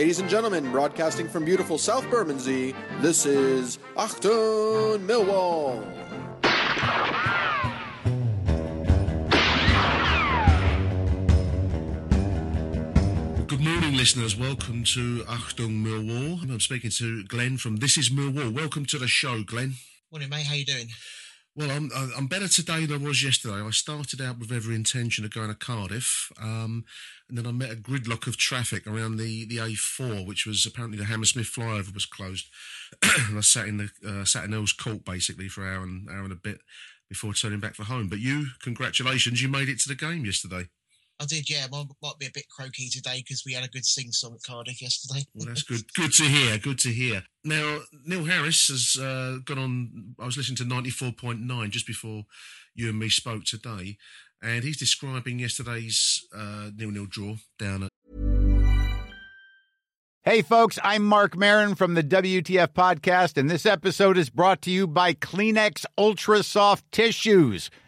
Ladies and gentlemen, broadcasting from beautiful South Bermondsey, this is Achtung Millwall. Good morning, listeners. Welcome to Achtung Millwall. I'm speaking to Glenn from This Is Millwall. Welcome to the show, Glenn. Morning, mate. How you doing? Well, I'm I'm better today than I was yesterday. I started out with every intention of going to Cardiff, um, and then I met a gridlock of traffic around the, the A4, which was apparently the Hammersmith flyover was closed, and I sat in the uh, sat in Earl's Court basically for an hour and hour and a bit before turning back for home. But you, congratulations, you made it to the game yesterday. I did, yeah. Mine might be a bit croaky today because we had a good sing song at Cardiff yesterday. Well, that's good. Good to hear. Good to hear. Now, Neil Harris has uh, gone on. I was listening to ninety four point nine just before you and me spoke today, and he's describing yesterday's uh, nil nil draw down at. Hey, folks, I'm Marc Maron from the WTF Podcast, and this episode is brought to you by Kleenex Ultra Soft Tissues,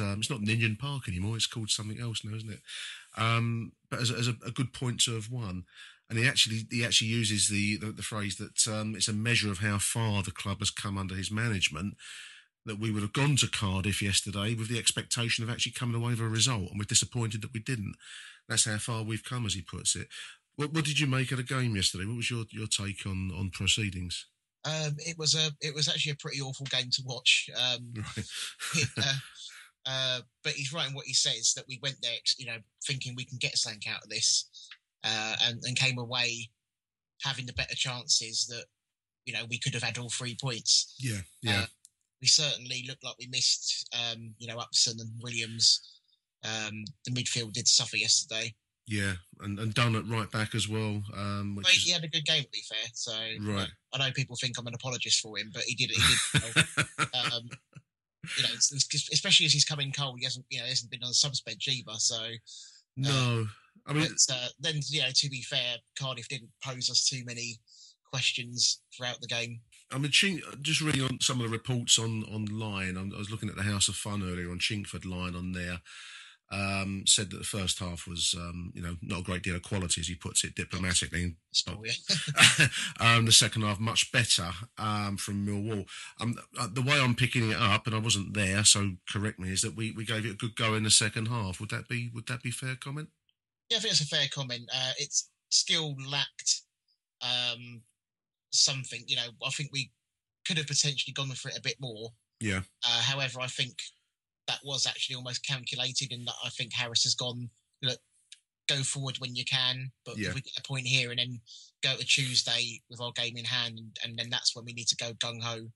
Um, it's not Ninian Park anymore. It's called something else now, isn't it? Um, but as, a, as a, a, good point to have won, and he actually he actually uses the the, the phrase that um, it's a measure of how far the club has come under his management. That we would have gone to Cardiff yesterday with the expectation of actually coming away with a result, and we're disappointed that we didn't. That's how far we've come, as he puts it. What, what did you make of the game yesterday? What was your, your take on, on proceedings? Um, it was a it was actually a pretty awful game to watch. Um, Right. it, uh, uh, but he's right in what he says that we went there, you know, thinking we can get something out of this, uh, and, and came away having the better chances that you know we could have had all three points. Yeah, yeah. Uh, we certainly looked like we missed, um, you know, Upson and Williams. Um, the midfield did suffer yesterday. Yeah, and, and Dunne at right back as well. Um, which he is, had a good game, to be fair. So Right. I know people think I'm an apologist for him, but he did. He did. well. um, you know, it's, it's, especially as he's coming cold, he hasn't, you know, he hasn't been on the subs bench either. So, no, I mean, but, uh, then you know, to be fair, Cardiff didn't pose us too many questions throughout the game. I mean, Ching, just reading on some of the reports on online. I was looking at the House of Fun earlier on Chingford line on there. Um, said that the first half was, um, you know, not a great deal of quality, as he puts it diplomatically. So, yeah. um, the second half much better um, from Millwall. Um, uh, the way I'm picking it up, and I wasn't there, so correct me, is that we, we gave it a good go in the second half. Would that be would that be fair comment? Yeah, I think that's a fair comment. Uh, it's still lacked um, something. You know, I think we could have potentially gone for it a bit more. Yeah. Uh, however, I think that was actually almost calculated, and that I think Harris has gone look go forward when you can, but Yeah. if we get a point here and then go to Tuesday with our game in hand, and, and then that's when we need to go gung ho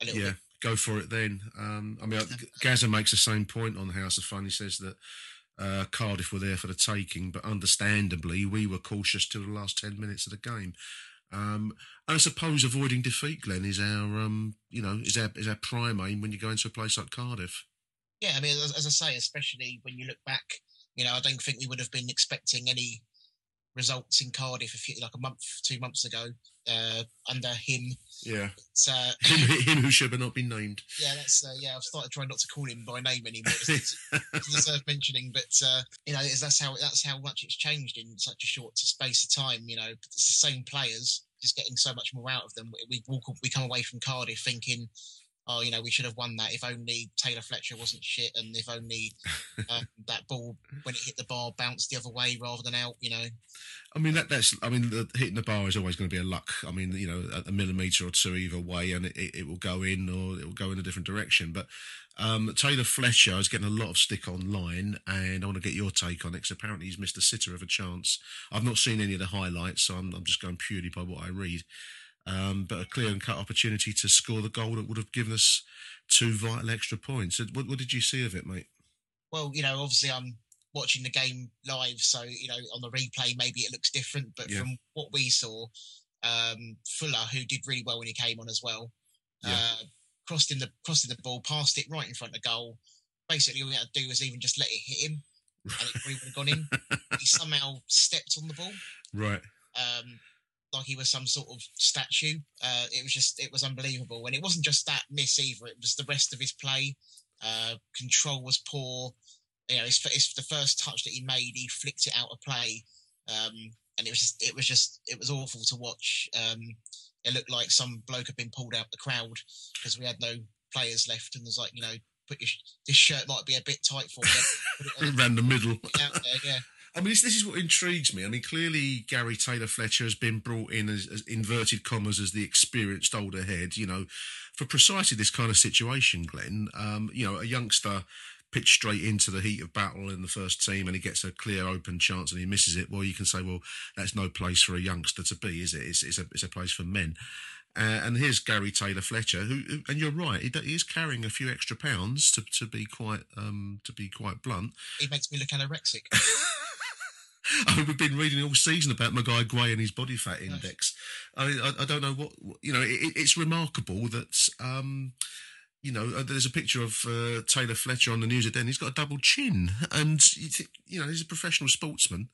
a little yeah, bit. go for it then. Um, I mean, Gaza makes the same point on the House of Fun. He says that uh, Cardiff were there for the taking, but understandably, we were cautious till the last 10 minutes of the game. Um, and I suppose avoiding defeat, Glenn, is our, um, you know, is our, is our prime aim when you go into a place like Cardiff. Yeah, I mean, as, as I say, especially when you look back, you know, I don't think we would have been expecting any results in Cardiff a few, like a month, two months ago, uh, under him. Yeah. Uh, Him, him who should have not been named. yeah, that's uh, yeah. I've started trying not to call him by name anymore. It's, it's deserve mentioning, but uh, you know, that's how that's how much it's changed in such a short space of time. You know, it's the same players, just getting so much more out of them. We we, walk, we come away from Cardiff thinking. Oh, you know, we should have won that if only Taylor Fletcher wasn't shit, and if only um, that ball, when it hit the bar, bounced the other way rather than out. You know, I mean that that's I mean the, hitting the bar is always going to be a luck. I mean you know a, a millimeter or two either way, and it, it, it will go in or it will go in a different direction. But um, Taylor Fletcher is getting a lot of stick online, and I want to get your take on it because apparently he's missed a sitter of a chance. I've not seen any of the highlights, so I'm, I'm just going purely by what I read. Um, but a clear and cut opportunity to score the goal that would have given us two vital extra points. What, what did you see of it, mate? well, you know, obviously I'm watching the game live, so you know, on the replay maybe it looks different, but Yeah. from what we saw, um, Fuller, who did really well when he came on as well, Yeah. uh, crossed in the crossed in the ball, passed it right in front of goal. Basically, all we had to do was even just let it hit him, and it probably would have gone in. he somehow stepped on the ball, Right. um, like he was some sort of statue. Uh, it was just, it was unbelievable. And it wasn't just that miss either; it was the rest of his play. Uh, control was poor. You know, it's, it's the first touch that he made. He flicked it out of play, um, and it was just, it was just, it was awful to watch. Um, it looked like some bloke had been pulled out the crowd because we had no players left, and there's like, you know, put your, this shirt might be a bit tight for you. Put Around the middle. out there, yeah. I mean, this, this is what intrigues me. I mean, clearly Gary Taylor Fletcher has been brought in as, as inverted commas as the experienced older head, you know, for precisely this kind of situation, Glenn. Um, you know, a youngster pitched straight into the heat of battle in the first team and he gets a clear open chance and he misses it. Well, you can say, well, that's no place for a youngster to be, is it? It's, it's, a, it's a place for men. Uh, and here's Gary Taylor Fletcher, who, who and you're right, he, he is carrying a few extra pounds to, to be quite um, to be quite blunt. He makes me look anorexic. I mean, we've been reading all season about Magaye Gueye and his body fat index. I, mean, I, I don't know what, you know. It, it's remarkable that um, you know uh, there's a picture of uh, Taylor Fletcher on the news at then. He's got a double chin, and you, think, you know he's a professional sportsman.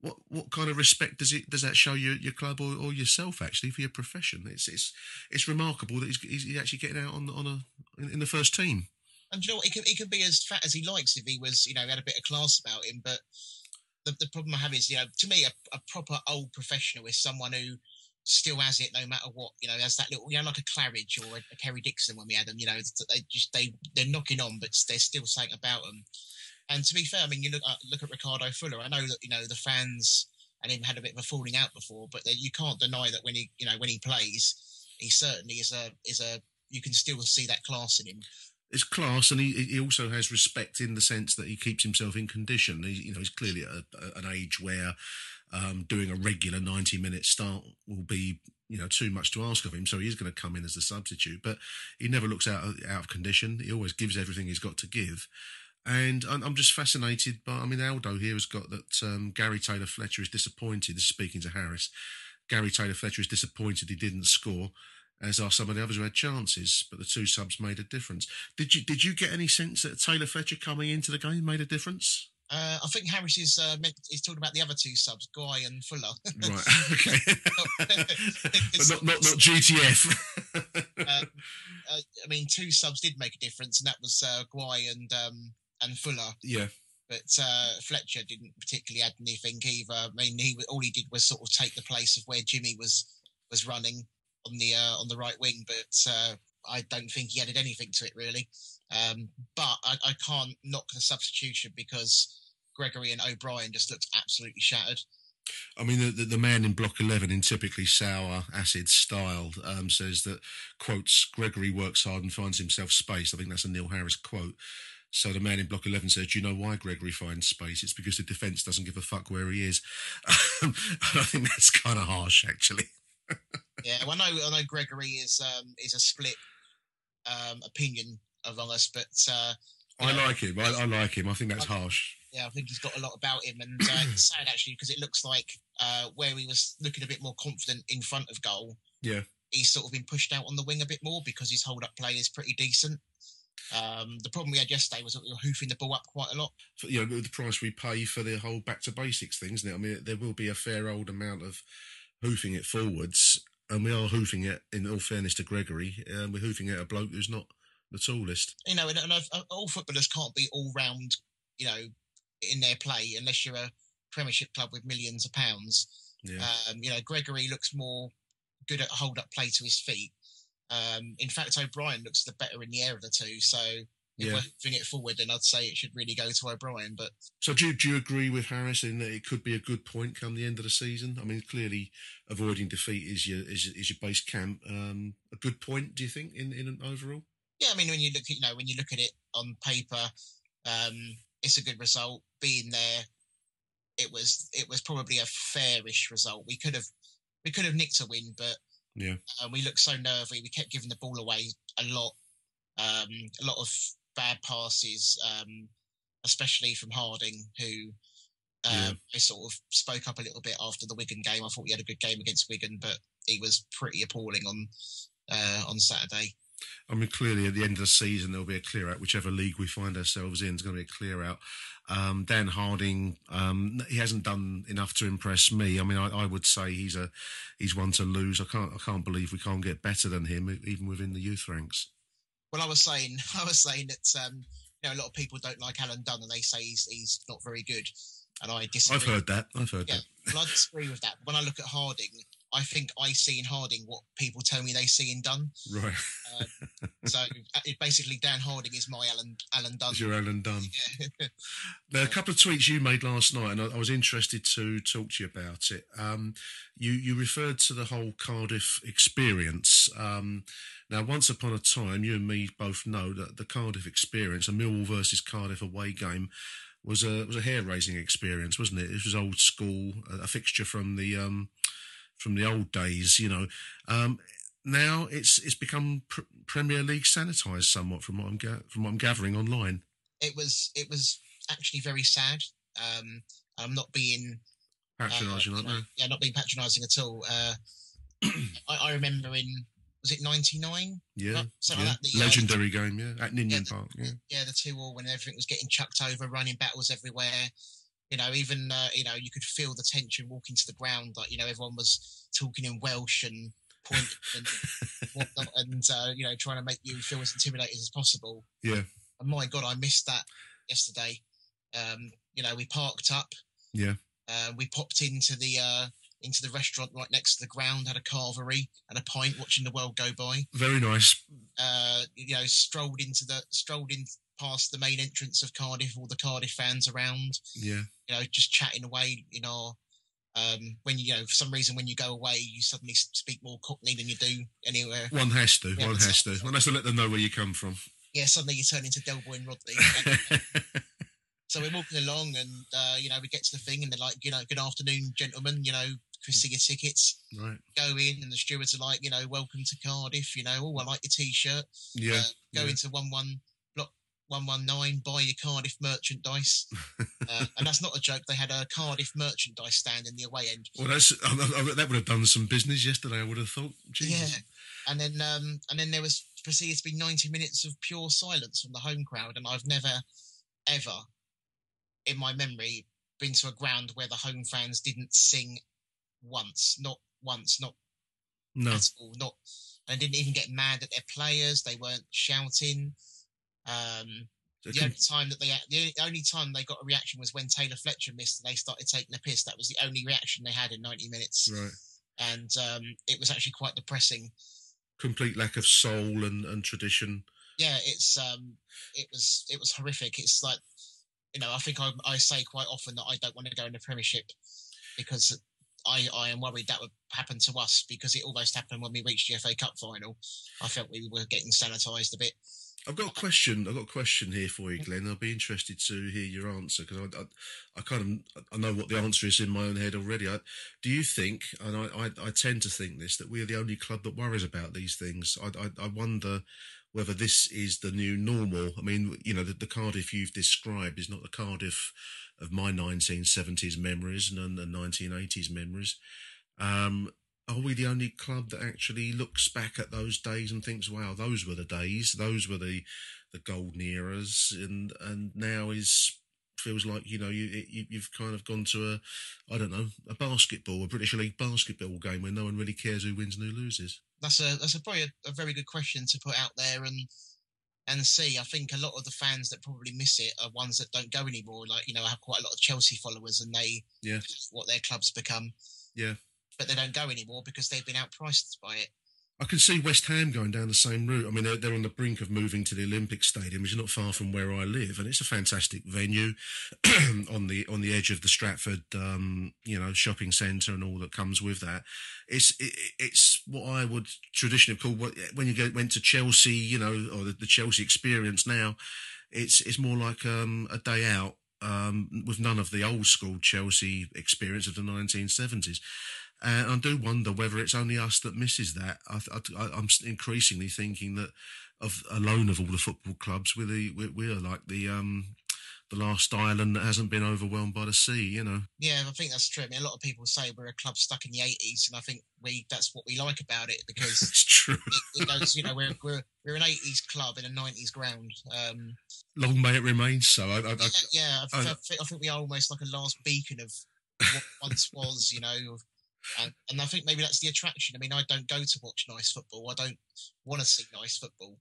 What what kind of respect does it does that show your your club or, or yourself actually for your profession? It's it's it's remarkable that he's, he's actually getting out on on a in, in the first team. And you know what? He could, he could be as fat as he likes if he was, you know, had a bit of class about him. But the, the problem I have is, you know, to me, a, a proper old professional is someone who still has it no matter what. You know, has that little, you know, like a Claridge or a, a Kerry Dixon when we had them. You know, they just they they're knocking on, but there's still something about them. And to be fair, I mean, you look at, look at Ricardo Fuller. I know that you know the fans and him had a bit of a falling out before, but you can't deny that when he, you know, when he plays, he certainly is a is a. You can still see that class in him. It's class, and he he also has respect in the sense that he keeps himself in condition. He, you know, he's clearly at a, an age where um, doing a regular ninety minute start will be you know too much to ask of him. So he is going to come in as a substitute, but he never looks out of, out of condition. He always gives everything he's got to give. And I'm I'm just fascinated by. I mean, Aldo here has got that um, Gary Taylor Fletcher is disappointed. This is speaking to Harris. Gary Taylor Fletcher is disappointed he didn't score as are some of the others who had chances, but the two subs made a difference. Did you did you get any sense that Taylor Fletcher coming into the game made a difference? Uh, I think Harris is uh, is talking about the other two subs, Gueye and Fuller. Right, okay, but not not not GTF. um, uh, I mean, two subs did make a difference, and that was uh, Gueye and um, and Fuller. yeah, But uh, Fletcher didn't particularly add anything either. I mean, he all he did was sort of take the place of where Jimmy was was running on the uh, on the right wing. But uh, I don't think he added anything to it really. Um, but I, I can't knock the substitution because Gregory and O'Brien just looked absolutely shattered. I mean, the, the, the man in block 11, in typically sour, acid style, um, says that, quotes, Gregory works hard and finds himself space. I think that's a Neil Harris quote. So the man in block 11 says, Do you know why Gregory finds space? It's because the defence doesn't give a fuck where he is. I think that's kind of harsh, actually. Yeah, well, I know, I know Gregory is um, is a split um, opinion among us, but uh, I know, like him. I, I, like him. I think that's I, harsh. Yeah, I think he's got a lot about him, and uh, it's sad actually because it looks like uh, where he was looking a bit more confident in front of goal. Yeah, he's sort of been pushed out on the wing a bit more because his hold up play is pretty decent. Um, the problem we had yesterday was that we were hoofing the ball up quite a lot. You know, the price we pay for the whole back to basics thing, isn't it? I mean, there will be a fair old amount of hoofing it forwards, and we are hoofing it. In all fairness to Gregory, um, we're hoofing it a bloke who's not the tallest. You know, and, and all footballers can't be all round. You know, in their play unless you're a Premiership club with millions of pounds. Yeah. Um, you know, Gregory looks more good at hold up play to his feet. Um, in fact, O'Brien looks the better in the air of the two. So if yeah. we're moving it forward, then I'd say it should really go to O'Brien. But so do you, do you agree with Harris in that it could be a good point come the end of the season? I mean, clearly avoiding defeat is your is, is your base camp. Um, a good point, do you think, in in an overall? Yeah, I mean, when you look at you know when you look at it on paper, um, it's a good result. Being there, it was it was probably a fairish result. We could have we could have nicked a win, but yeah, uh, we looked so nervy. We kept giving the ball away a lot, um, a lot of bad passes, um, especially from Harding, who uh, yeah. sort of spoke up a little bit after the Wigan game. I thought we had a good game against Wigan, but he was pretty appalling on uh, on Saturday. I mean, clearly at the end of the season, there'll be a clear out. Whichever league we find ourselves in, is going to be a clear out. Um, Dan Harding, um, he hasn't done enough to impress me. I mean, I, I, would say he's a he's one to lose. I can't I can't believe we can't get better than him, even within the youth ranks. Well, I was saying I was saying that um, you know a lot of people don't like Alan Dunne, and they say he's he's not very good, and I disagree. I've heard that. I've heard yeah, that. Well, I disagree with that. When I look at Harding, I think I see in Harding what people tell me they see in Dunne. Right. Um, so uh, it basically, Dan Harding is my Alan Alan Dunne. Is your Alan Dunne? Yeah. now, a couple of tweets you made last night, and I, I was interested to talk to you about it. Um, you you referred to the whole Cardiff experience. Um, now, once upon a time, you and me both know that the Cardiff experience, a Millwall versus Cardiff away game, was a was a hair raising experience, wasn't it? It was old school, a fixture from the um, from the old days, you know. Um, now it's it's become pr- Premier League sanitized somewhat from what I'm ga- from what I'm gathering online. It was it was actually very sad. Um, I'm not being patronising, uh, you Yeah, not being patronising at all. Uh, I, I, remember in was it '99? Yeah, yeah. Like the, legendary uh, game. Yeah, at Ninian yeah, Park. Yeah, yeah, the two all when everything was getting chucked over, running battles everywhere you know, even uh, you know, you could feel the tension walking to the ground. Like you know, everyone was talking in Welsh and pointing and, and uh, you know, trying to make you feel as intimidated as possible. Yeah. And my God, I missed that yesterday. Um, you know, we parked up. Yeah. Uh, we popped into the uh, into the restaurant right next to the ground, had a carvery and a pint, watching the world go by. Very nice. Uh, you know, strolled into the strolled in past the main entrance of Cardiff, all the Cardiff fans around. Yeah. You know, just chatting away, you know. Um, when you, you know, for some reason, when you go away, you suddenly speak more Cockney than you do anywhere. One has to. Yeah, one has to. One has to let them know where you come from. Yeah, suddenly you turn into Del Boy and Rodney. so we're walking along, and uh, you know, we get to the thing, and they're like, you know, good afternoon, gentlemen. You know, see your tickets. Right. Go in, and the stewards are like, you know, welcome to Cardiff. You know, oh, I like your t-shirt. Yeah. Uh, go yeah. into one one 119, buy your Cardiff merchandise. uh, and that's not a joke. They had a Cardiff merchandise stand in the away end. Well, that's I, I, that would have done some business yesterday. I would have thought. Jesus. Yeah, and then um, and then there was proceeded to be 90 minutes of pure silence from the home crowd, and I've never, ever, in my memory, been to a ground where the home fans didn't sing once, not once, not no. at all, not. And didn't even get mad at their players. They weren't shouting. Um, so the only time that they the only time they got a reaction was when Taylor Fletcher missed and they started taking a piss. That was the only reaction they had in 90 minutes. Right. And um, it was actually quite depressing. Complete lack of soul and, and tradition. Yeah, it's um, it was it was horrific. It's like you know, I think I, I say quite often that I don't want to go in the Premiership because I, I am worried that would happen to us because it almost happened when we reached the FA Cup final. I felt we were getting sanitised a bit. I've got a question. I've got a question here for you, Glenn. I'll be interested to hear your answer because I, I, I, kind of I know what the answer is in my own head already. I, do you think, and I, I, I, tend to think this, that we're the only club that worries about these things? I, I, wonder whether this is the new normal. I mean, you know, the, the Cardiff you've described is not the Cardiff of my 1970s memories and the 1980s memories. Um, are we the only club that actually looks back at those days and thinks, "Wow, those were the days, those were the the golden eras," and and now is feels like you know you, you have kind of gone to a I don't know a basketball a British League basketball game where no one really cares who wins and who loses. That's a that's a probably a, a very good question to put out there and and see. I think a lot of the fans that probably miss it are ones that don't go anymore. Like you know, I have quite a lot of Chelsea followers, and they yeah what their clubs become. Yeah, but they don't go anymore because they've been outpriced by it. I can see West Ham going down the same route. I mean, they're, they're, on the brink of moving to the Olympic Stadium, which is not far from where I live, and it's a fantastic venue on the on the edge of the Stratford, um, you know, shopping centre and all that comes with that. It's it, it's what I would traditionally call what, when you go, went to Chelsea, you know, or the, the Chelsea experience. Now, it's it's more like um, a day out um, with none of the old school Chelsea experience of the 1970s. And I do wonder whether it's only us that misses that. I, am increasingly thinking that of alone of all the football clubs, we're the, we're, we're like the um, the last island that hasn't been overwhelmed by the sea. You know. Yeah, I think that's true. I mean, a lot of people say we're a club stuck in the '80s, and I think we that's what we like about it because it's true. It, it goes, you know, we're we're we're an '80s club in a '90s ground. Um, Long may it remain so. I, I, yeah, yeah I, I, I, think we are almost like a last beacon of what once was. You know, and, and I think maybe that's the attraction. I mean, I don't go to watch nice football. I don't want to see nice football.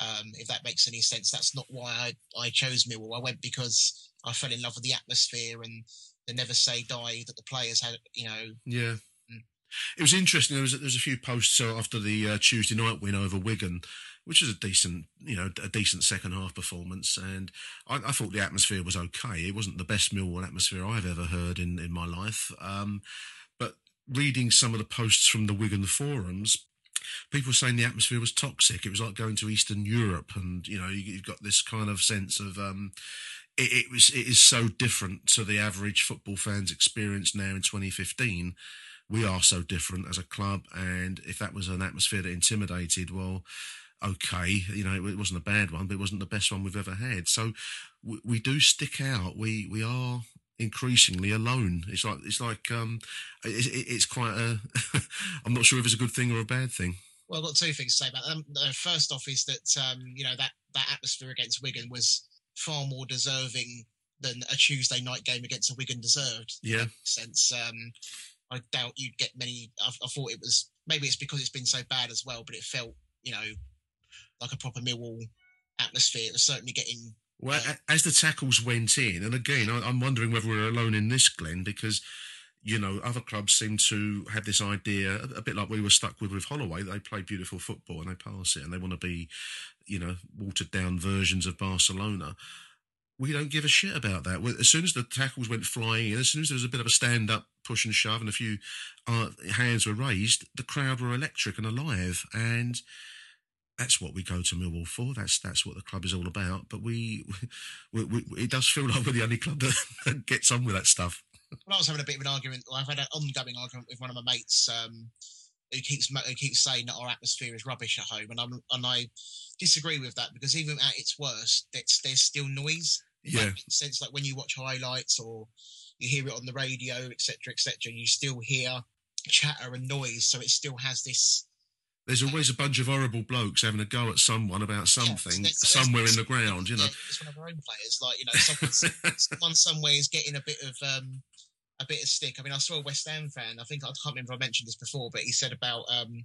Um, if that makes any sense, that's not why I, I chose Millwall. I went because I fell in love with the atmosphere and the never say die that the players had. You know. Yeah. Mm. It was interesting. There was there was a few posts after the uh, Tuesday night win over Wigan, which was a decent, you know, a decent second half performance, and I, I, thought the atmosphere was okay. It wasn't the best Millwall atmosphere I've ever heard in in my life. Um, reading some of the posts from the Wigan forums, people saying the atmosphere was toxic. It was like going to Eastern Europe, and you know, you, have got this kind of sense of um, it, it, was it is so different to the average football fan's experience now in 2015. We are so different as a club, and if that was an atmosphere that intimidated, well, okay, you know, it, it wasn't a bad one, but it wasn't the best one we've ever had. So we, we do stick out. We we are increasingly alone. It's like it's like um, it's, it's quite a. I'm not sure if it's a good thing or a bad thing. Well, I've got two things to say about that. Um, uh, first off, is that um, you know that that atmosphere against Wigan was far more deserving than a Tuesday night game against a Wigan deserved. Yeah, sense. Um, I doubt you'd get many. I, I thought it was maybe it's because it's been so bad as well, but it felt you know like a proper Millwall atmosphere. It was certainly getting well, as the tackles went in, and again, I'm wondering whether we're alone in this, Glenn, because you know other clubs seem to have this idea, a bit like we were stuck with with Holloway. They play beautiful football and they pass it, and they want to be, you know, watered down versions of Barcelona. We don't give a shit about that. As soon as the tackles went flying in, as soon as there was a bit of a stand up, push and shove, and a few uh, hands were raised, the crowd were electric and alive, and that's what we go to Millwall for. That's that's what the club is all about. But we, we, we it does feel like we're the only club that gets on with that stuff. Well, I was having a bit of an argument. I've had an ongoing argument with one of my mates um, who keeps who keeps saying that our atmosphere is rubbish at home, and I'm and I disagree with that because even at its worst, it's, there's still noise. Yeah, sense like when you watch highlights or you hear it on the radio, etc., etc., you still hear chatter and noise, so it still has this there's always a bunch of horrible blokes having a go at someone about something yeah, somewhere in the ground, you know. It's one of our own players, like you know, someone, someone somewhere is getting a bit of um, a bit of stick. I mean, I saw a West Ham fan. I think I can't remember if I mentioned this before, but he said about um,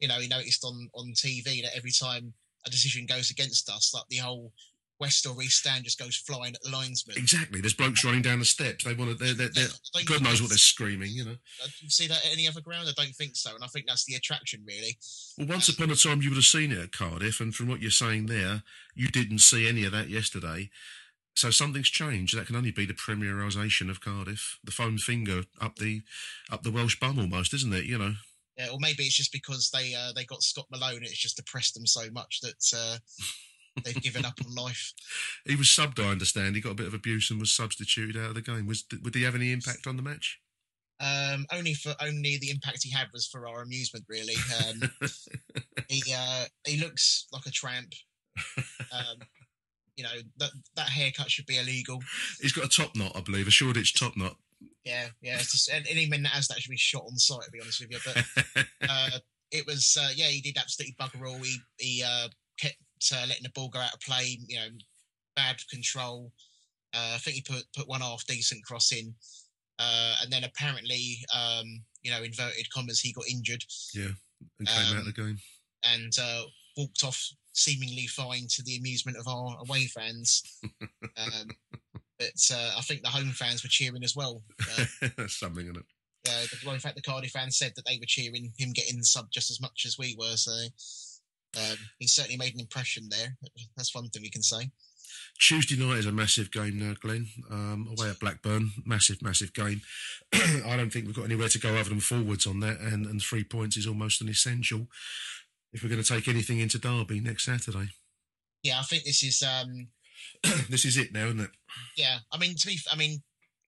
you know, he noticed on on TV that every time a decision goes against us, like the whole West or East stand just goes flying at the linesman. Exactly. There's blokes running down the steps. They want to. They're, they're, they're, God knows what they're screaming. You know. Uh, you see that at any other ground? I don't think so. And I think that's the attraction, really. Well, once upon a time, you would have seen it at Cardiff, and from what you're saying there, you didn't see any of that yesterday. So something's changed. That can only be the premierisation of Cardiff. The foam finger up the up the Welsh bum almost, isn't it? You know. Yeah, or maybe it's just because they uh, they got Scott Malone. It's just depressed them so much that uh, they've given up on life. He was subbed, I understand. He got a bit of abuse and was substituted out of the game. Was would he have any impact on the match? Um, only for only the impact he had was for our amusement, really. Um, he uh, he looks like a tramp. Um, you know that that haircut should be illegal. He's got a top knot, I believe, a Shoreditch top knot. Yeah, yeah. It's just, any man that has that should be shot on sight. To be honest with you, but uh, it was uh, yeah, he did absolutely bugger all. He he uh, uh, letting the ball go out of play. You know, bad control. Uh, I think he put put one half decent cross in, uh, and then apparently, um, you know, inverted commas, he got injured. Yeah, and came um, out of the game and uh, walked off seemingly fine to the amusement of our away fans. um, but uh, I think the home fans were cheering as well. Uh, something in it. Uh, well, in fact, the Cardiff fans said that they were cheering him getting the sub just as much as we were. So um, he certainly made an impression there. That's one thing we can say. Tuesday night is a massive game now, Glenn. Um, away at Blackburn, massive, massive game. I don't think we've got anywhere to go other than forwards on that, and, and three points is almost an essential if we're going to take anything into Derby next Saturday. Yeah, I think this is um, this is it now, isn't it? Yeah, I mean, to be, I mean,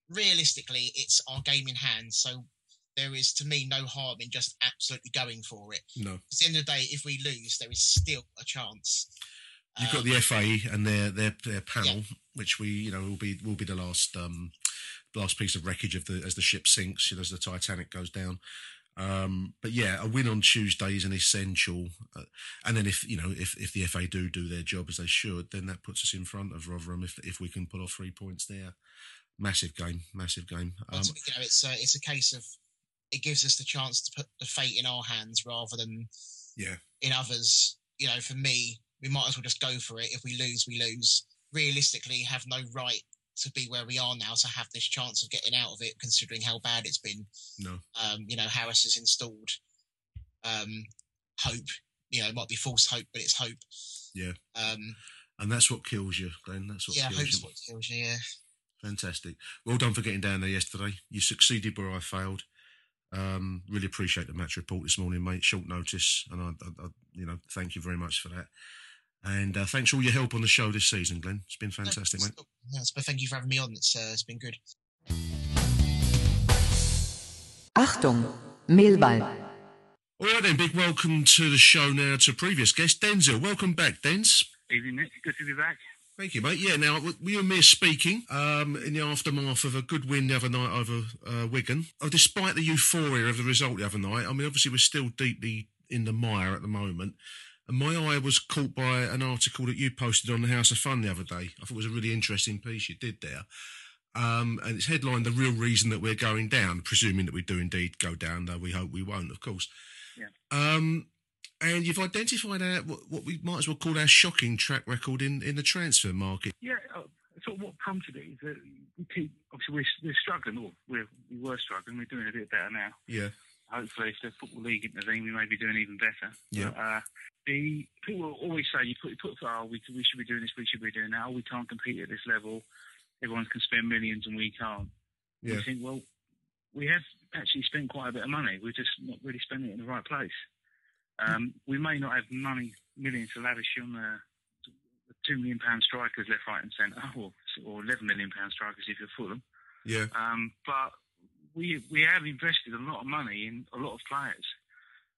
realistically, it's our game in hand. So there is, to me, no harm in just absolutely going for it. No. At the end of the day, if we lose, there is still a chance. You've got the um, FA and their their their panel, yeah. which we you know will be will be the last um last piece of wreckage of the as the ship sinks, you know, as the Titanic goes down. Um, but yeah, a win on Tuesday is an essential. Uh, and then if you know if, if the FA do do their job as they should, then that puts us in front of Rotherham if if we can pull off three points there. Massive game, massive game. Um, you know, it's a, it's a case of it gives us the chance to put the fate in our hands rather than yeah in others. You know, for me, we might as well just go for it. If we lose, we lose. Realistically, have no right to be where we are now to have this chance of getting out of it, considering how bad it's been. No, um, you know, Harris has installed um, hope. You know, it might be false hope, but it's hope. Yeah. Um, and that's what kills you, Glenn. That's what yeah, kills you. what kills you. Yeah. Fantastic. Well done for getting down there yesterday. You succeeded where I failed. Um, really appreciate the match report this morning, mate. Short notice, and I, I, I you know, thank you very much for that. And uh, thanks for all your help on the show this season, Glenn. It's been fantastic, no, mate. Yes, but thank you for having me on. It's, uh, it's been good. Achtung, Millwall. All right then, big welcome to the show now to previous guest, Denzel. Welcome back, Denz. Evening, Nick. Good to be back. Thank you, mate. Yeah, now we were mere speaking um, in the aftermath of a good win the other night over uh, Wigan. Oh, despite the euphoria of the result the other night, I mean, obviously we're still deeply in the mire at the moment. And my eye was caught by an article that you posted on the House of Fun the other day. I thought it was a really interesting piece you did there. Um, and it's headlined The Real Reason That We're Going Down, presuming that we do indeed go down, though we hope we won't, of course. Yeah. Um, and you've identified our, what, what, we might as well call our shocking track record in, in the transfer market. Yeah, uh, sort of what prompted it is that we keep, obviously, we're, we're struggling, or we're, we were struggling, we're doing a bit better now. Yeah. Hopefully, if the Football League intervene, we may be doing even better. Yeah. But, uh, the people always say you put you put oh we we should be doing this we should be doing that oh, we can't compete at this level everyone can spend millions and we can't yeah. we think well we have actually spent quite a bit of money we're just not really spending it in the right place um, we may not have money millions to lavish on the, two million pound strikers left right and centre or, or 11 million pound strikers if you're Fulham yeah um, but we we have invested a lot of money in a lot of players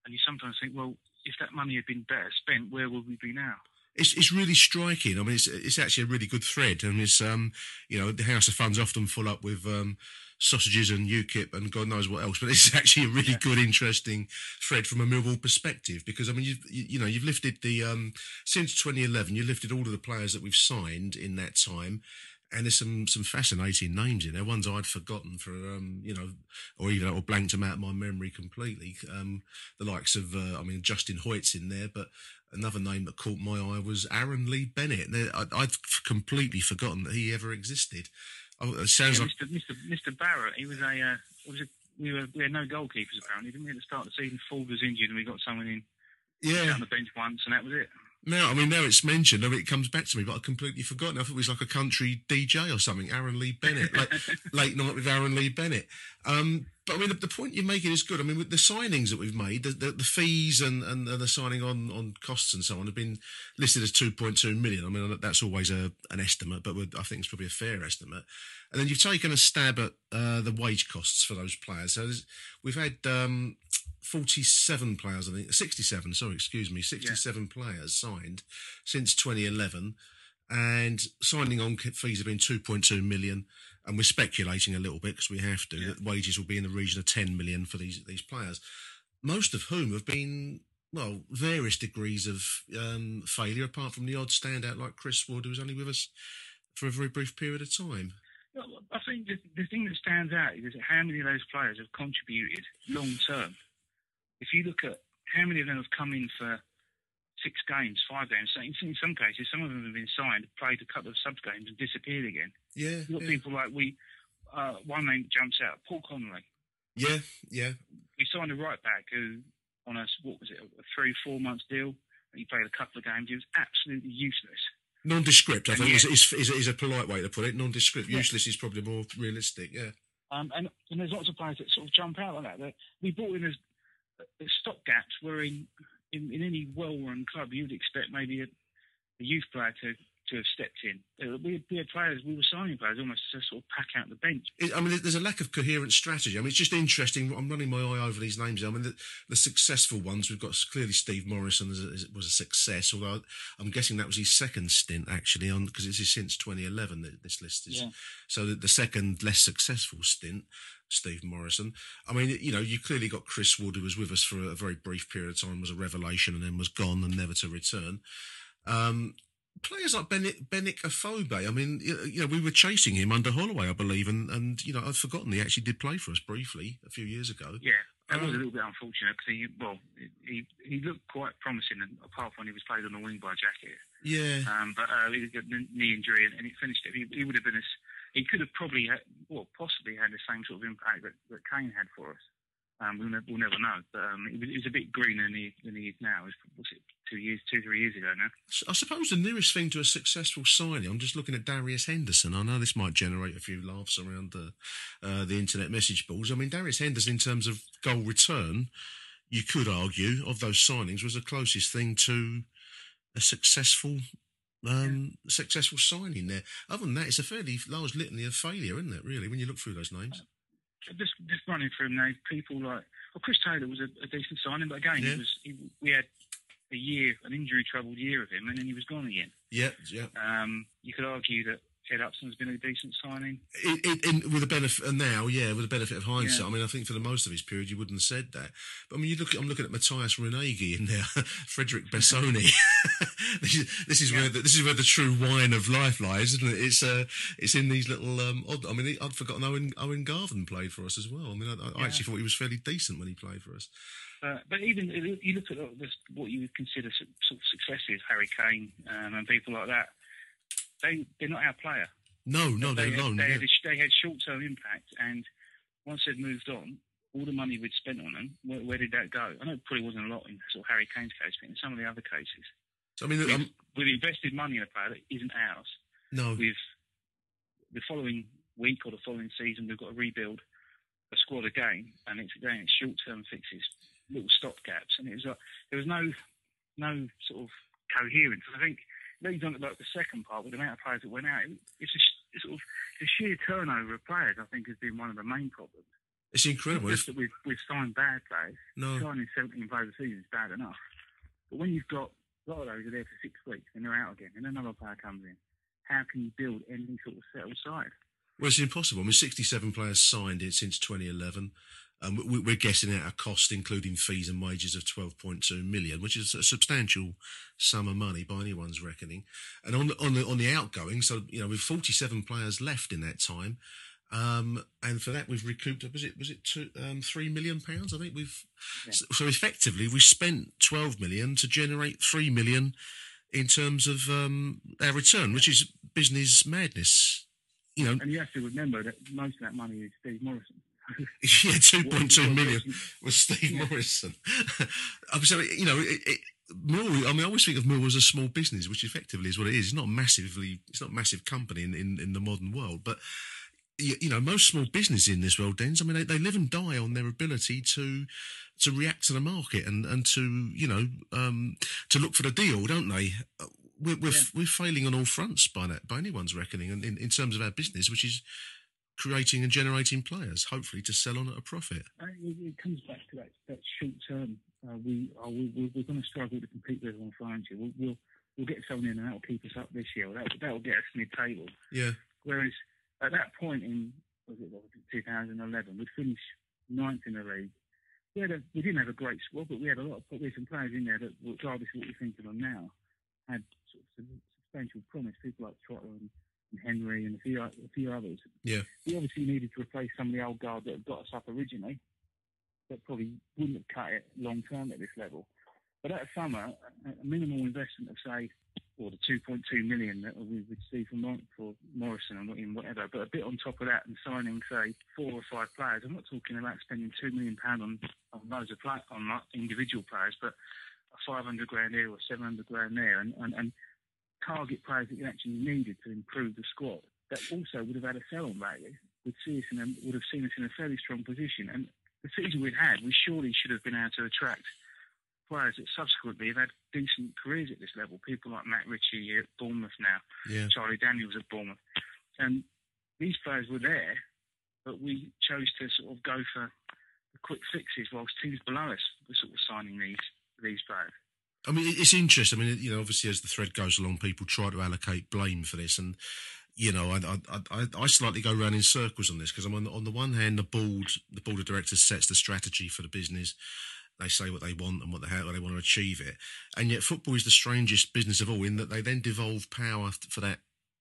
and you sometimes think well if that money had been better spent, where would we be now? It's, it's really striking. I mean, it's, it's actually a really good thread. and it's, um, you know, the House of Fun's often full up with um, sausages and UKIP and God knows what else, but it's actually a really yeah. good, interesting thread from a Millwall perspective because I mean, you've you, you know, you've lifted the um, since 2011, you lifted all of the players that we've signed in that time, and there's some some fascinating names in there. Ones I'd forgotten for um, you know, or even or blanked them out of my memory completely. Um, the likes of uh, I mean Justin Hoyte's in there, but another name that caught my eye was Aaron Lee Bennett. I, would completely forgotten that he ever existed. Oh, it sounds yeah, like Mr. Mr. Mr. Barrett. He was a uh, was a, we were we had no goalkeepers apparently. Didn't we at the start of the season? Ford was injured, and we got someone in. Yeah, on the bench once, and that was it. Now, I mean, now it's mentioned, I mean, it comes back to me, but I completely forgotten. I thought it was like a country DJ or something, Aaron Lee Bennett, like late night with Aaron Lee Bennett. Um, but I mean, the, the, point you're making is good. I mean, with the signings that we've made, the, the, the fees and, and, and, the signing on, on costs and so on have been listed as 2.2 million. I mean, that's always a, an estimate, but I think it's probably a fair estimate. And then you've taken a stab at uh, the wage costs for those players. So we've had um, 47 players, I think, 67, sorry, excuse me, 67 yeah. players signed since 2011. And signing on fees have been 2.2 million. And we're speculating a little bit because we have to, yeah. that wages will be in the region of 10 million for these, these players, most of whom have been, well, various degrees of um, failure, apart from the odd standout like Chris Wood, who was only with us for a very brief period of time. I think the, the thing that stands out is how many of those players have contributed long term. If you look at how many of them have come in for six games, five games, in, in some cases, some of them have been signed, played a couple of sub games, and disappeared again. Yeah, you've got yeah. people like we. Uh, one name jumps out, Paul Connolly. Yeah, yeah. We signed a right back who, on a what was it, a three, four months deal. He played a couple of games. He was absolutely useless. Nondescript, I think, yeah. is, is, is, a polite way to put it. Nondescript. Yeah. Useless is probably more realistic, yeah. Um, and, and, there's lots of players that sort of jump out like that. that we brought in as, as stopgaps where in, in, in any well-run club you would expect maybe a, a youth player to to have stepped in. Uh, we, we had players, we were signing players almost to sort of pack out the bench. I mean, there's a lack of coherent strategy. I mean, it's just interesting. I'm running my eye over these names. I mean, the, the successful ones, we've got clearly Steve Morison was a success, although I'm guessing that was his second stint actually on because it's since 2011 that this list is. Yeah. So the, the second less successful stint. Steve Morison. I mean, you know, you clearly got Chris Wood, who was with us for a very brief period of time, was a revelation, and then was gone and never to return. Um, players like Benik, Benik Afobe, I mean, you know, we were chasing him under Holloway, I believe, and, and you know, I've forgotten he actually did play for us briefly a few years ago. Yeah, that was a um, little bit unfortunate because he, well, he he looked quite promising, apart from when he was played on the wing by Jackett. Yeah. Um, but uh, he got a knee injury and, and he finished it. He, he would have been, a, he could have probably, had, well, possibly had the same sort of impact that, that Kane had for us. Um, we'll, ne- we'll, never know. But um, he, was, a bit greener than he, than he is now. Was, it two years, two, three years ago now? I suppose the nearest thing to a successful signing, I'm just looking at Darius Henderson. I know this might generate a few laughs around the, uh, the internet message boards. I mean, Darius Henderson, in terms of goal return, you could argue, of those signings, was the closest thing to a successful um, yeah. successful signing there. Other than that, it's a fairly large litany of failure, isn't it? Really, when you look through those names. Just just running through them now, people like well, Chris Taylor was a, a decent signing, but again, yeah. it was he, we had a year, an injury troubled year of him, and then he was gone again. Yeah, yeah. Um, you could argue that Ed Upson's been a decent signing. It, it, with the benefit and now, yeah, with the benefit of hindsight. Yeah. I mean, I think for the most of his period, you wouldn't have said that. But I mean, you look, I'm looking at Matthias Ranégie in there, Federico Bessone. this is, this is yeah. where the, this is where the true wine of life lies, isn't it? It's uh, it's in these little. Um, odd, I mean, I'd forgotten Owen Owen Garvan played for us as well. I mean, I, I yeah. actually thought he was fairly decent when he played for us. Uh, but even you look at what you would consider sort of successes, Harry Kane um, and people like that, they they're not our player. No, no, they, they're They, had, they had short term impact, and once they'd moved on, all the money we'd spent on them, where, where, did that go? I know it probably wasn't a lot in sort of Harry Kane's case, but in some of the other cases, So I mean, we've, um, we've invested money in a player that isn't ours. No, we've the following week or the following season, we've got to rebuild a squad again, and it's again it's short term fixes little stop gaps, and it was like there was no no sort of coherence. I think leads on like the second part with the amount of players that went out. It's a sort of the sheer turnover of players. I think has been one of the main problems. It's incredible. It's just that we've we've signed bad players. No, signing 17 players a season is bad enough. But when you've got a lot of those are there for six weeks and they're out again, and another player comes in, how can you build any sort of settled side? Well, it's impossible. I mean, 67 players signed it since 2011. Um, we, are guessing at a cost, including fees and wages, of 12.2 million, which is a substantial sum of money by anyone's reckoning. And on the, on the on the outgoing, so you know, with 47 players left in that time, um, and for that we've recouped. Was it was it two, um, three million pounds? I think we've. Yeah. So, so, effectively, we spent 12 million to generate three million in terms of um, our return, which is business madness. You know, and you have to remember that most of that money is Steve Morison. yeah, two point two million was Steve yeah. Morison. so you know, it, it, Mill, I mean, I always think of Mill as a small business, which effectively is what it is. It's not massively, it's not a massive company in, in, in the modern world, but you, you know, most small businesses in this world, Dens, I mean, they, they live and die on their ability to to react to the market and, and to, you know, um, to look for the deal, don't they? We're, we're, Yeah. we're failing on all fronts by that, by anyone's reckoning, and in, in terms of our business, which is creating and generating players, hopefully to sell on at a profit. Uh, it, comes back to that, that short term. Uh, we are we, we, we're going to struggle to compete with everyone financially. We'll, we'll we'll get someone in and that'll keep us up this year. That that'll get us mid table. Yeah. Whereas at that point in was it, was it 2011, we'd finished ninth in the league. We had a, we didn't have a great squad, but we had a lot of we had some players in there that, regardless of what you think of them now, had sort of substantial promise. People like Trotter and, and Henry and a few a few others. Yeah. We obviously needed to replace some of the old guard that had got us up originally. That probably wouldn't have cut it long term at this level. But that summer, a minimal investment of say, or the 2.2 million that we would see from Mor- for Morison and in whatever, but a bit on top of that and signing say four or five players. I'm not talking about spending two million pound on on loads of play, on individual players, but a 500 grand here or 700 grand there, and, and, and target players that you actually needed to improve the squad. That also would have had a sell-on value. Would see us in a, would have seen us in a fairly strong position. And the season we'd had, we surely should have been able to attract players that subsequently have had decent careers at this level. People like Matt Ritchie here at Bournemouth now, Yeah. Charlie Daniels at Bournemouth, and these players were there, but we chose to sort of go for quick fixes whilst teams below us were sort of signing these these players. I mean, it's interesting. I mean, you know, obviously as the thread goes along, people try to allocate blame for this, and you know, I I, I, slightly go around in circles on this because I'm on the, on the one hand, the board the board of directors sets the strategy for the business. They say what they want and what they how they want to achieve it, and yet football is the strangest business of all in that they then devolve power for that.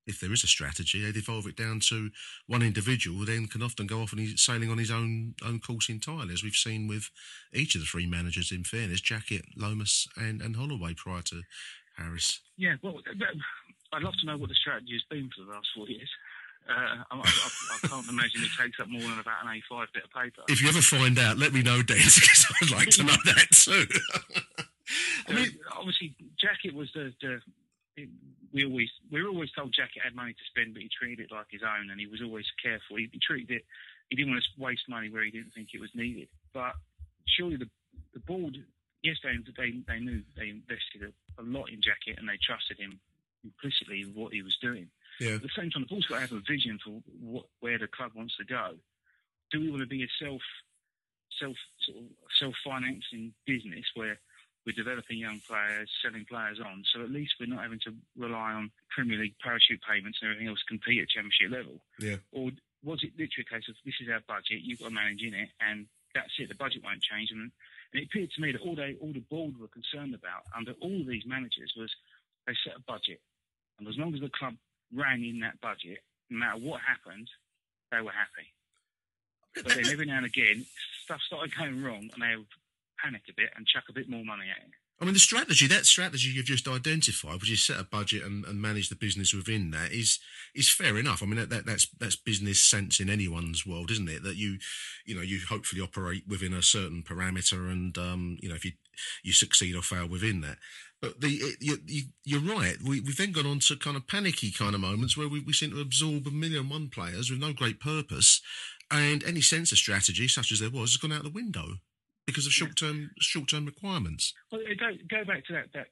If there is a strategy, they devolve it down to one individual who then can often go off and he's sailing on his own own course entirely, as we've seen with each of the three managers. In fairness, Jackett, Lomas, and and Holloway prior to Harris. Yeah, well, I'd love to know what the strategy has been for the last four years. Uh, I, I, I can't imagine it takes up more than about an A5 bit of paper. If you ever find out, let me know, Dan, because I'd like to know that too. I mean, obviously, Jackett was the, the we always we were always told Jackett had money to spend, but he treated it like his own, and he was always careful. He, he treated it. He didn't want to waste money where he didn't think it was needed. But surely the the board, yes, they they, knew they invested a, a lot in Jackett, and they trusted him implicitly with what he was doing. yeah, At the same time, the board's got to have a vision for what, where the club wants to go. Do we want to be a self, self, sort of self-financing business where we're developing young players, selling players on, so at least we're not having to rely on Premier League parachute payments and everything else to compete at Championship level? yeah, Or was it literally a case of this is our budget, you've got to manage in it, and that's it. The budget won't change. And, and it appeared to me that all they, all the board were concerned about under all of these managers was they set a budget, and as long as the club ran in that budget, no matter what happened, they were happy. But then every now and again, stuff started going wrong, and they would panic a bit and chuck a bit more money at it. I mean, the strategy, that strategy you've just identified, which is set a budget and, and manage the business within that, is is fair enough. I mean, that, that that's that's business sense in anyone's world, isn't it? That you, you know, you hopefully operate within a certain parameter, and um, you know, if you you succeed or fail within that. But the it, you, you, you're right. We we've then gone on to kind of panicky kind of moments where we, we seem to absorb a million one players with no great purpose, and any sense of strategy, such as there was, has gone out the window because of short term short term requirements. Well, go, go back to that, that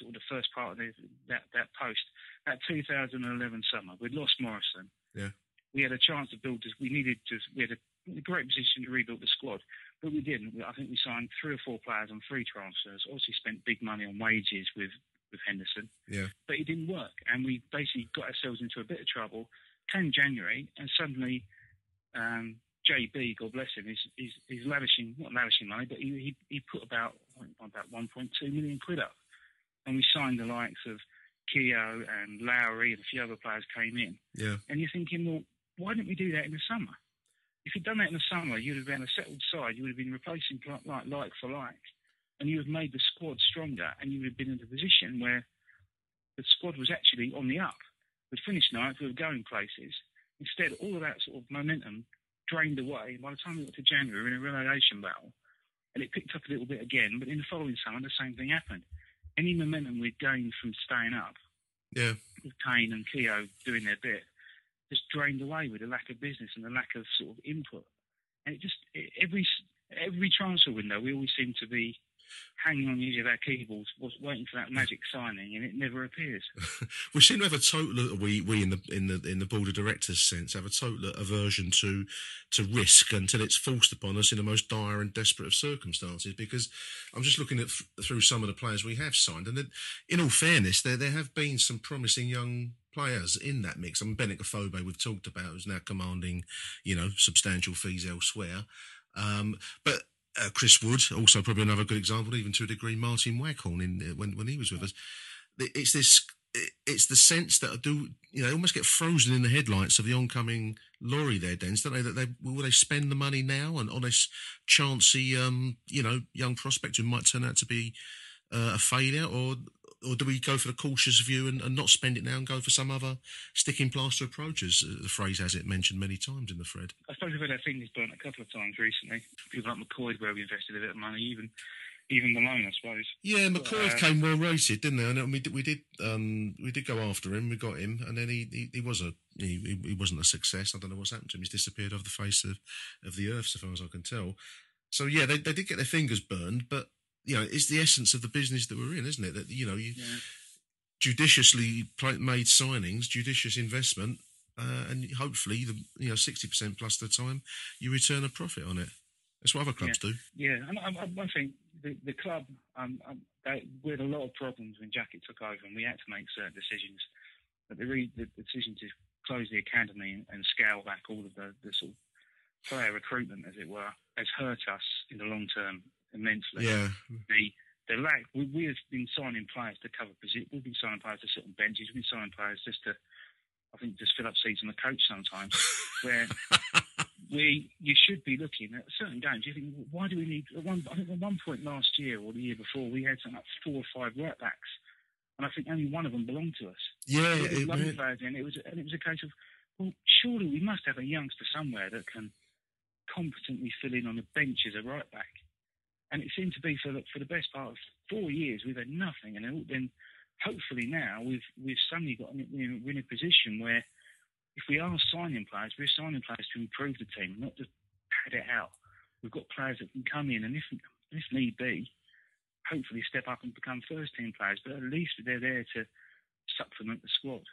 sort of the first part of the, that, that post. That 2011 summer, we'd lost Morison. Yeah. We had a chance to build this. We needed to. We had a, a great position to rebuild the squad, but we didn't. I think we signed three or four players on free transfers. Obviously, spent big money on wages with with Henderson, Yeah. but it didn't work, and we basically got ourselves into a bit of trouble. Came January, and suddenly um, JB, God bless him, is, is, is lavishing, not lavishing money, but he, he, he put about about 1.2 million quid up. And we signed the likes of Keogh and Lowry and a few other players came in. Yeah. And you're thinking, well, why didn't we do that in the summer? If you'd done that in the summer, you'd have been a settled side. You would have been replacing like, like for like. And you would have made the squad stronger and you would have been in a position where the squad was actually on the up. We'd finished ninth, we were going places. Instead, all of that sort of momentum drained away. By the time we got to January, we were in a relegation battle. and it picked up a little bit again. But in the following summer, the same thing happened. Any momentum we'd gained from staying up, Yeah. with Kane and Keogh doing their bit, just drained away with the lack of business and the lack of sort of input. And it just it, every every transfer window, we always seem to be hanging on the edge of our keyboards, was waiting for that magic signing, and it never appears. we seem to have a total we we in the in the in the board of directors sense have a total aversion to to risk until it's forced upon us in the most dire and desperate of circumstances. Because I'm just looking at through some of the players we have signed, and then, in all fairness, there there have been some promising young players in that mix. I mean, Afobe we've talked about, who's now commanding, you know, substantial fees elsewhere. Um, but uh, Chris Wood, also probably another good example, even to a degree, Martin Waghorn in uh, when when he was with us. It's this. It's the sense that I do, you know, almost get frozen in the headlights of the oncoming lorry there, Dens, don't they? That they will they spend the money now and on this chancy, um, you know, young prospect who might turn out to be uh, a failure, or or do we go for the cautious view and, and, not spend it now and go for some other sticking plaster approach, as the phrase has it mentioned many times in the thread? I suppose we've had our fingers burnt a couple of times recently. People like McCoy, where we invested a bit of money, even even Malone, I suppose. Yeah, McCoy uh, came well rated, didn't they? And we did, we did, um, we did go after him. We got him, and then he, he, he was a he, he wasn't a success. I don't know what's happened to him. He's disappeared off the face of, of the earth, so far as I can tell. So yeah, they, they did get their fingers burned, but you know, it's the essence of the business that we're in, isn't it? That you know, you yeah. judiciously made signings, judicious investment, uh, and hopefully, the you know, sixty percent plus the time, you return a profit on it. That's what other clubs yeah. do. Yeah, and I, I, I think the, the club, um, um, they, we had a lot of problems when Jackett took over, and we had to make certain decisions. But the, re, the decision to close the academy and, and scale back all of the, the sort of player recruitment, as it were, has hurt us in the long term immensely. Yeah. The the lack we, we have been signing players to cover positions, We've been signing players to sit on benches. We've been signing players just to, I think, just fill up seats on the coach sometimes. where we you should be looking at certain games. You think, why do we need? At one, I think at one point last year or the year before, we had something like four or five right backs, and I think only one of them belonged to us. Yeah, it, it, players in. It was, and it was a case of, well, surely we must have a youngster somewhere that can competently fill in on the bench as a right back. And it seemed to be for the, for the best part of four years we've had nothing, and then hopefully now we've we've suddenly got we're in a position where if we are signing players, we're signing players to improve the team, not to pad it out. We've got players that can come in and if if need be, hopefully step up and become first team players, but at least they're there to supplement the squad.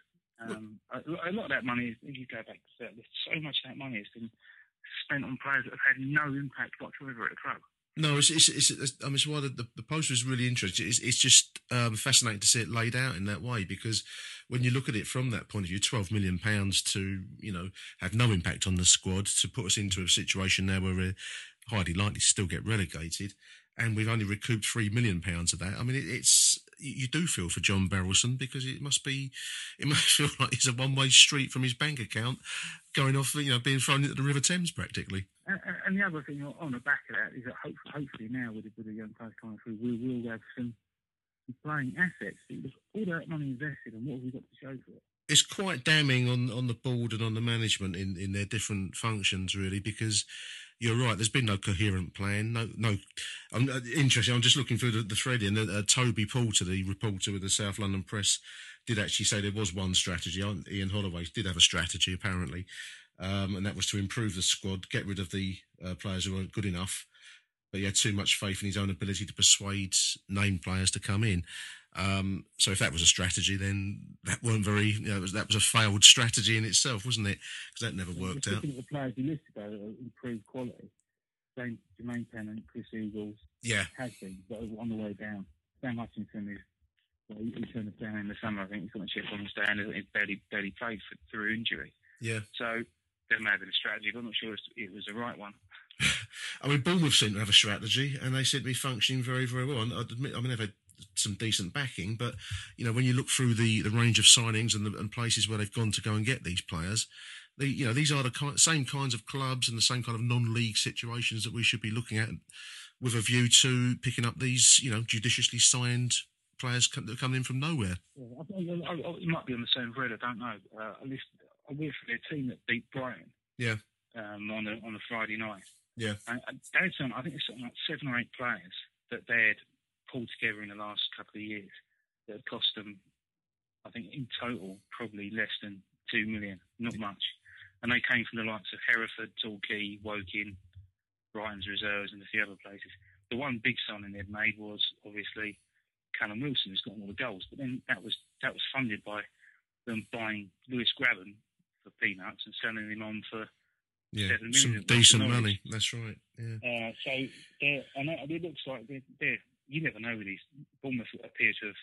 Um, a, a, lot of that money, if you go back to that, so much of that money has been spent on players that have had no impact whatsoever at the club. No, it's, it's, it's, it's I mean, it's why the, the, the post was really interesting. It's, it's just um, fascinating to see it laid out in that way because when you look at it from that point of view, twelve million pounds to you know have no impact on the squad to put us into a situation now where we're highly likely to still get relegated, and we've only recouped three million pounds of that. I mean, it, it's you do feel for John Berylson because it must be, it must feel like it's a one way street from his bank account going off, you know, being thrown into the River Thames practically. And, and the other thing on the back of that is that hopefully, hopefully now with, with the young players coming through, we will have some playing assets. Because all that money invested, and what have we got to show for it? It's quite damning on, on the board and on the management in, in their different functions, really, because you're right. There's been no coherent plan. No, no. I'm uh, interesting. I'm just looking through the, the thread, and uh, Toby Porter, the reporter with the South London Press, did actually say there was one strategy. Ian Holloway did have a strategy apparently, um, and that was to improve the squad, get rid of the uh, players who weren't good enough. But he had too much faith in his own ability to persuade named players to come in. Um, so if that was a strategy, then that weren't very. You know, that was a failed strategy in itself, wasn't it? Because that never worked out. I think The players he listed though improved quality. James Jermaine Pennant, Chris Eagles, yeah, has been, but on the way down. Sam Hutchinson is. Well, he, he turned us down in the summer. I think he's got a chip on his down. He barely barely played for, through injury. Yeah. So there may have been a strategy, but I'm not sure it was the right one. I mean, Bournemouth seem to have a strategy, and they seem to be functioning very, very well. And I admit, I mean, they've had some decent backing, but you know, when you look through the, the range of signings and the and places where they've gone to go and get these players, they, you know, these are the kind, same kinds of clubs and the same kind of non-league situations that we should be looking at with a view to picking up these, you know, judiciously signed players that are coming in from nowhere. Yeah, I, I, I, it might be on the same thread. I don't know. Uh, at least I work for their team that beat Brighton. Yeah. Um, on a on a Friday night, Yeah. And and they had some, I think it's something like seven or eight players that they had pulled together in the last couple of years that had cost them, I think in total, probably less than two million, not much. And they came from the likes of Hereford, Torquay, Woking, Brighton's Reserves, and a few other places. The one big signing they'd made was obviously Callum Wilson, who's got all the goals. But then that was that was funded by them buying Lewis Grabban for peanuts and selling him on for Yeah, Seven some decent money. That's right. Yeah. Uh, so and it it looks like they're, they're, you never know with these. Bournemouth appear to have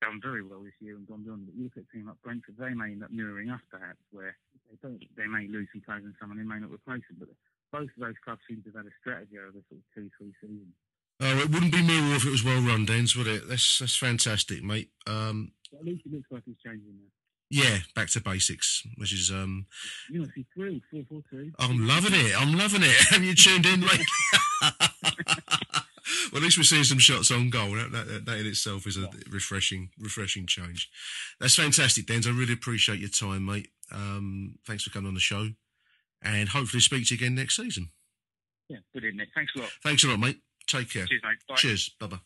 done very well this year and gone beyond. But you look at a team like Brentford, they may end up mirroring us perhaps, where they don't, they may lose some players and someone they may not replace them. But both of those clubs seem to have had a strategy over the sort of two, three seasons. Oh, it wouldn't be Millwall if it was well run, Dens, would it? That's that's fantastic, mate. Um, at least it looks like it's changing now. yeah, back to basics, which is um, You must be thrilled, four four two. I'm loving it. I'm loving it. Have you tuned in, mate? well, at least we're seeing some shots on goal. That, that, that in itself is a refreshing, refreshing change. That's fantastic, Dens. I really appreciate your time, mate. Um, thanks for coming on the show, and hopefully speak to you again next season. Yeah, good evening. Thanks a lot. Thanks a lot, mate. Take care. Cheers, mate. Bye. Cheers. Bye bye.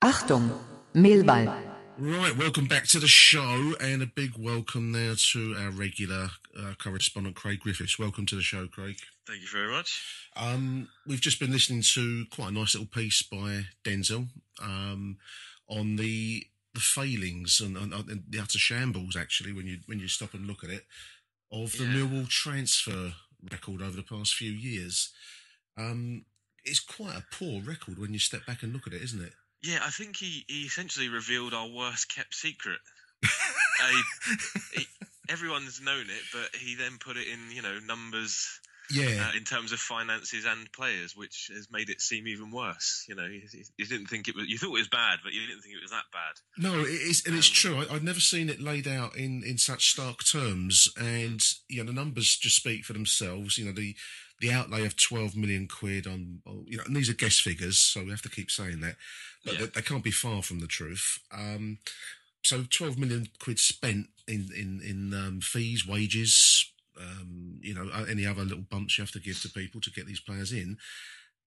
Achtung, Mehlball. Right, welcome back to the show, and a big welcome there to our regular uh, correspondent, Craig Griffiths. Welcome to the show, Craig. Thank you very much. Um, we've just been listening to quite a nice little piece by Denzel um, on the the failings and, and, and the utter shambles, actually, when you when you stop and look at it, of the Yeah. Millwall transfer record over the past few years. Um, it's quite a poor record when you step back and look at it, isn't it? Yeah, I think he, he essentially revealed our worst kept secret. He- everyone's known it, but he then put it in, you know, numbers Yeah. uh, in terms of finances and players, which has made it seem even worse. You know, you, you didn't think it was, you thought it was bad, but you didn't think it was that bad. No, it is, and it's Um, true. I, I've never seen it laid out in, in such stark terms, and you know the numbers just speak for themselves. You know the the outlay of twelve million quid on, you know, and these are guess figures, so we have to keep saying that, but Yeah. they, they can't be far from the truth. Um, so twelve million quid spent in in in um, fees, wages, um, you know, uh, any other little bumps you have to give to people to get these players in,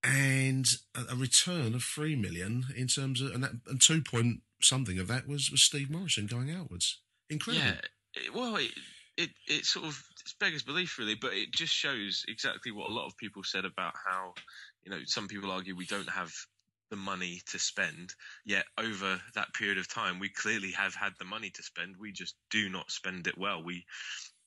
and a, a return of three million in terms of and, that, and two point something of that was was Steve Morison going outwards. Incredible. Yeah, well, it, it it sort of it's beggars belief, really, but it just shows exactly what a lot of people said about how, you know, some people argue we don't have the money to spend, yet over that period of time, we clearly have had the money to spend. We just do not spend it well. We,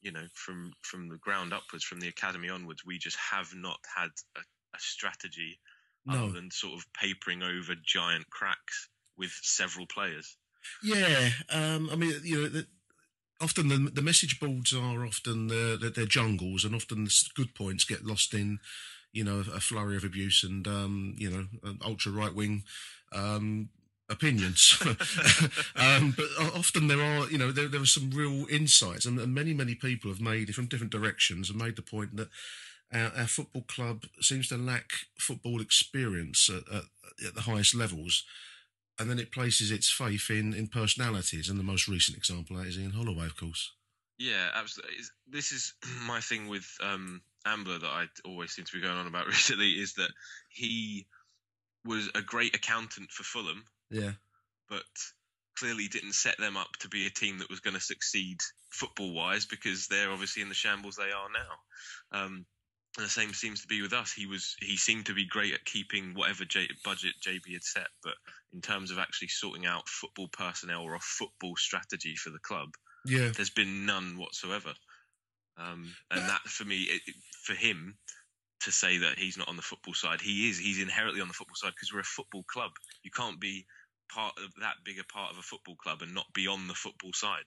you know, from from the ground upwards, from the academy onwards, we just have not had a, a strategy No. other than sort of papering over giant cracks with several players. Yeah, um, I mean, you know, the, often the, the message boards are often the, the, they're jungles, and often the good points get lost in, you know, a flurry of abuse and um, you know, ultra right wing um, opinions. um, but often there are, you know, there, there are some real insights, and, and many many people have made from different directions and made the point that. Our, our football club seems to lack football experience at, at, at the highest levels and then it places its faith in in personalities. And the most recent example of that is Ian Holloway, of course. Yeah, absolutely. This is my thing with um, Ambler that I always seem to be going on about recently is that he was a great accountant for Fulham, Yeah, but clearly didn't set them up to be a team that was going to succeed football wise because they're obviously in the shambles they are now. Um, and the same seems to be with us. He was he seemed to be great at keeping whatever J, budget JB had set, but in terms of actually sorting out football personnel or a football strategy for the club, yeah, there's been none whatsoever. Um, and that for me, it, for him to say that he's not on the football side, he is. He's inherently on the football side because we're a football club. You can't be part of that big a part of a football club and not be on the football side.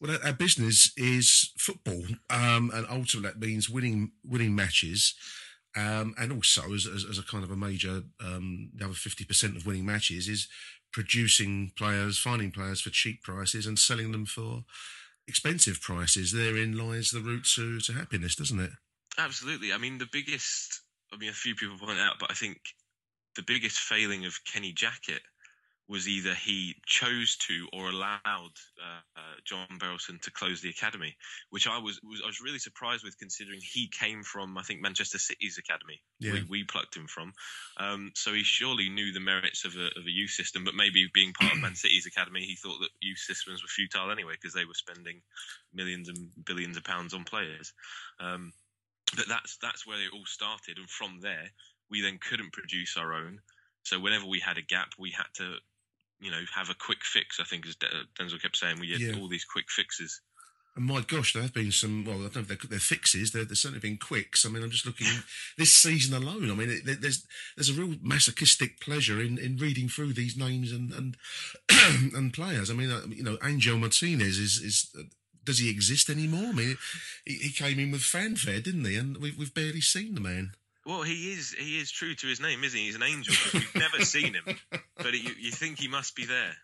Well, our- business is football, um, and ultimately that means winning winning matches, um, and also as, as, as a kind of a major um, the other fifty percent of winning matches is producing players, finding players for cheap prices, and selling them for expensive prices. Therein lies the route to, to happiness, doesn't it? Absolutely. I mean, the biggest. I mean, a few people point out, but I think the biggest failing of Kenny Jackett was either he chose to or allowed uh, uh, John Berylson to close the academy, which I was, was I was really surprised with, considering he came from I think Manchester City's academy. Yeah. We, we plucked him from, um, so he surely knew the merits of a, of a youth system. But maybe being part of Man City's academy, he thought that youth systems were futile anyway because they were spending millions and billions of pounds on players. Um, but that's that's where it all started, and from there we then couldn't produce our own. So whenever we had a gap, we had to, you know, have a quick fix. I think as Denzel kept saying, we had Yeah. all these quick fixes. And my gosh, there have been some. Well, I don't know if they're, they're fixes. They're, they've certainly been quicks. I mean, I'm just looking this season alone. I mean, it, there's there's a real masochistic pleasure in, in reading through these names and and and players. I mean, uh, you know, Angel Martinez is is. Uh, does he exist anymore? I mean, he, he came in with fanfare, didn't he? And we've we've barely seen the man. Well, he is he is true to his name, isn't he? He's an angel. We've never seen him, but you, you think he must be there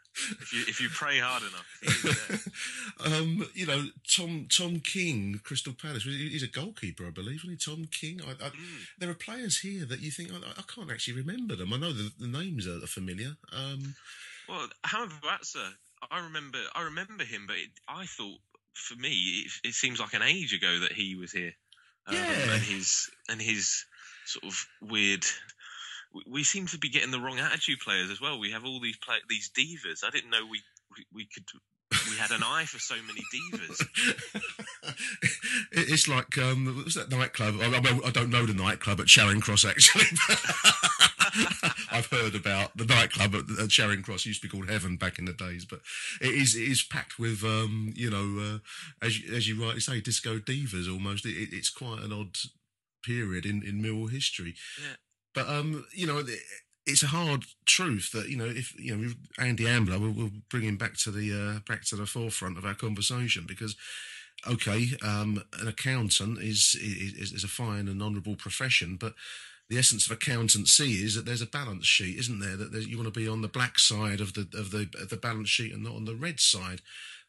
if you if you pray hard enough. He is there. um, you know, Tom Tom King, Crystal Palace. He's a goalkeeper, I believe, isn't he? Tom King. I, I, There are players here that you think I, I can't actually remember them. I know the, the names are, familiar. Um, Well, however, Batsa, I remember I remember him, but it, I thought for me it, it seems like an age ago that he was here. Um, Yeah. and his and his sort of weird. we- seem to be getting the wrong attitude players as well. We have all these play, these divas. I didn't know we, we could we had an eye for so many divas. it's like um, was that nightclub? I, I, don't know the nightclub at Charing Cross actually. I've heard about the nightclub at, Charing Cross. It used to be called Heaven back in the days, but it is it is packed with um, you know uh, as you, as you rightly say, disco divas almost. It, it's quite an odd period in in Millwall history. Yeah. But um, you know, it's a hard truth that you know if you know Andy Ambler, we'll, we'll bring him back to the uh, back to the forefront of our conversation because. Okay, um, an accountant is, is is a fine and honourable profession, but the essence of accountancy is that there's a balance sheet, isn't there? That you want to be on the black side of the of the of the balance sheet and not on the red side,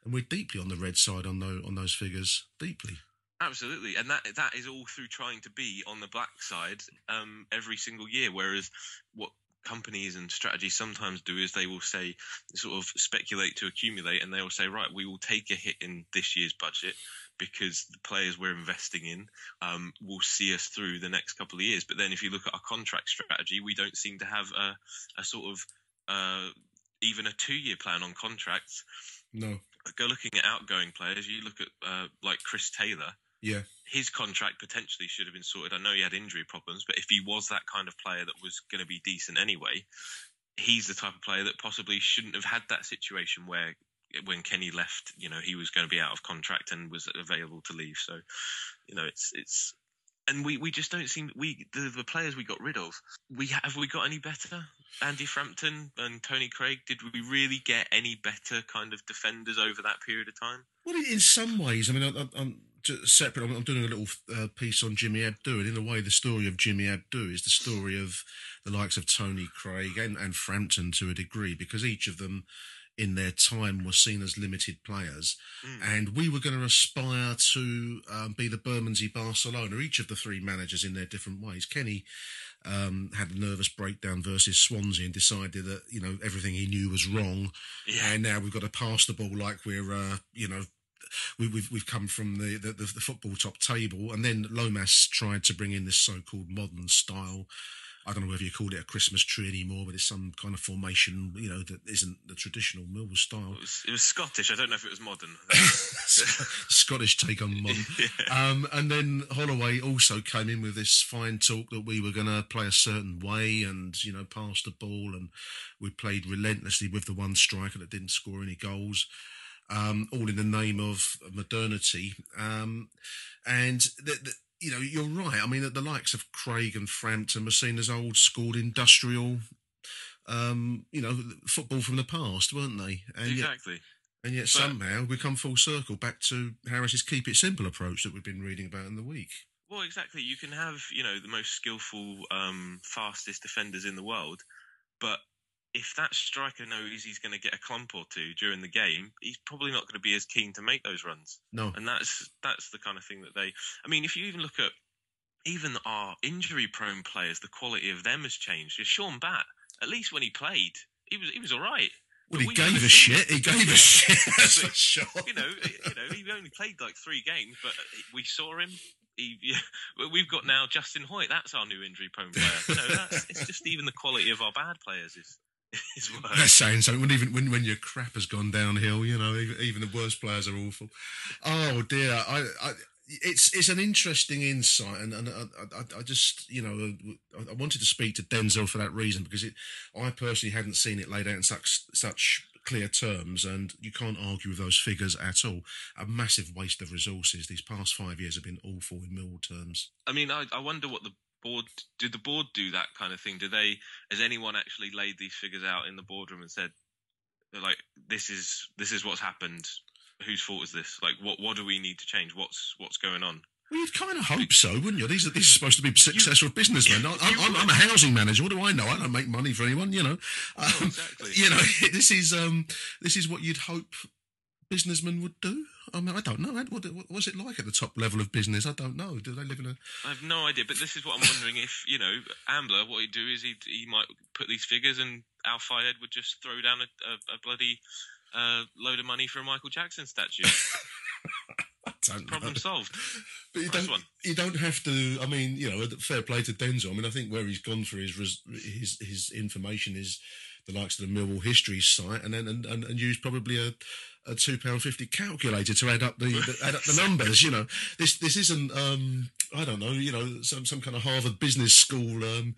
and we're deeply on the red side on those on those figures, deeply. Absolutely, and that that is all through trying to be on the black side um, every single year. Whereas what companies and strategies sometimes do is they will say sort of speculate to accumulate, and they will say, right, we will take a hit in this year's budget because the players we're investing in um, will see us through the next couple of years. But then if you look at our contract strategy, we don't seem to have a, a sort of uh, even a two-year plan on contracts. No. Go looking at outgoing players. You look at uh, like Chris Taylor Yeah. his contract potentially should have been sorted. I know he had injury problems, but if he was that kind of player that was going to be decent anyway, he's the type of player that possibly shouldn't have had that situation where when Kenny left, you know, he was going to be out of contract and was available to leave. So, you know, it's it's and we, we just don't seem we the, the players we got rid of. We have we got any better? Andy Frampton and Tony Craig. Did we really get any better kind of defenders over that period of time? Well, in some ways, I mean, I, I- separate. I'm, I'm doing a little uh, piece on Jimmy Abdou, and in a way, the story of Jimmy Abdou is the story of the likes of Tony Craig and, and Frampton to a degree, because each of them, in their time, were seen as limited players, and we were going to aspire to um, be the Bermondsey Barcelona. Each of the three managers in their different ways. Kenny um, had a nervous breakdown versus Swansea and decided that you know everything he knew was wrong, Yeah. and now we've got to pass the ball like we're uh, you know we, we've we've come from the, the the football top table, and then Lomas tried to bring in this so-called modern style. I don't know whether you call it a Christmas tree anymore, but it's some kind of formation, you know, that isn't the traditional Millwall style. It was, it was Scottish. I don't know if it was modern. Scottish take on modern. um, and then Holloway also came in with this fine talk that we were going to play a certain way and, you know, pass the ball. And we played relentlessly with the one striker that didn't score any goals, um, all in the name of modernity. Um, and, the, the, you know, you're right. I mean, the likes of Craig and Frampton were seen as old school industrial. Um, you know, football from the past, weren't they? And yet- exactly. and yet But- somehow we come full circle back to Harris's keep it simple approach that we've been reading about in the week. Well, exactly. You can have, you know, the most skillful, um, fastest defenders in the world, but if that striker knows he's going to get a clump or two during the game, he's probably not going to be as keen to make those runs. No. And that's that's the kind of thing that they. I mean, if you even look at even our injury-prone players, the quality of them has changed. Shaun Batt, at least when he played, he was he was all right. Well, he we've gave a shit. He gave a shit. That's for sure. you know, you know, he only played like three games, but we saw him. He, yeah, we've got now Justin Hoyte. That's our new injury-prone player. You know, that's, it's just even the quality of our bad players is is worse. That's saying something. When even when, when your crap has gone downhill, you know, even, even the worst players are awful. Oh dear, I, I it's it's an interesting insight, and, and I, I, I just you know I, I wanted to speak to Denzel for that reason because it, I personally hadn't seen it laid out in such such clear terms, and you can't argue with those figures at all. A massive waste of resources. These past five years have been awful in Millwall terms. I mean, I, I wonder what the board did. The board do that kind of thing? Do they? Has anyone actually laid these figures out in the boardroom and said, like, this is this is what's happened. Whose fault is this? Like, what what do we need to change? What's what's going on? Well, you'd kind of hope so, wouldn't you? These are these are supposed to be successful businessmen. I, you I'm, I'm a housing manager. What do I know? I don't make money for anyone. You know, um, exactly. you know, this is um, this is what you'd hope businessmen would do. I mean, I don't know. What, what was it like at the top level of business? I don't know. Do they live in a? I have no idea, but this is what I'm wondering if you know Ambler. What he'd do is he he might put these figures, and Al Fayed would just throw down a, a, a bloody uh, load of money for a Michael Jackson statue. Problem know. solved. But you don't, one. you don't have to. I mean, you know, fair play to Denzel. I mean, I think where he's gone for his his his information is the likes of the Millwall History site, and then and, and, and use probably a a two pound fifty calculator to add up the, the add up the numbers. You know, this this isn't. Um, I don't know. You know, some some kind of Harvard Business School. Um,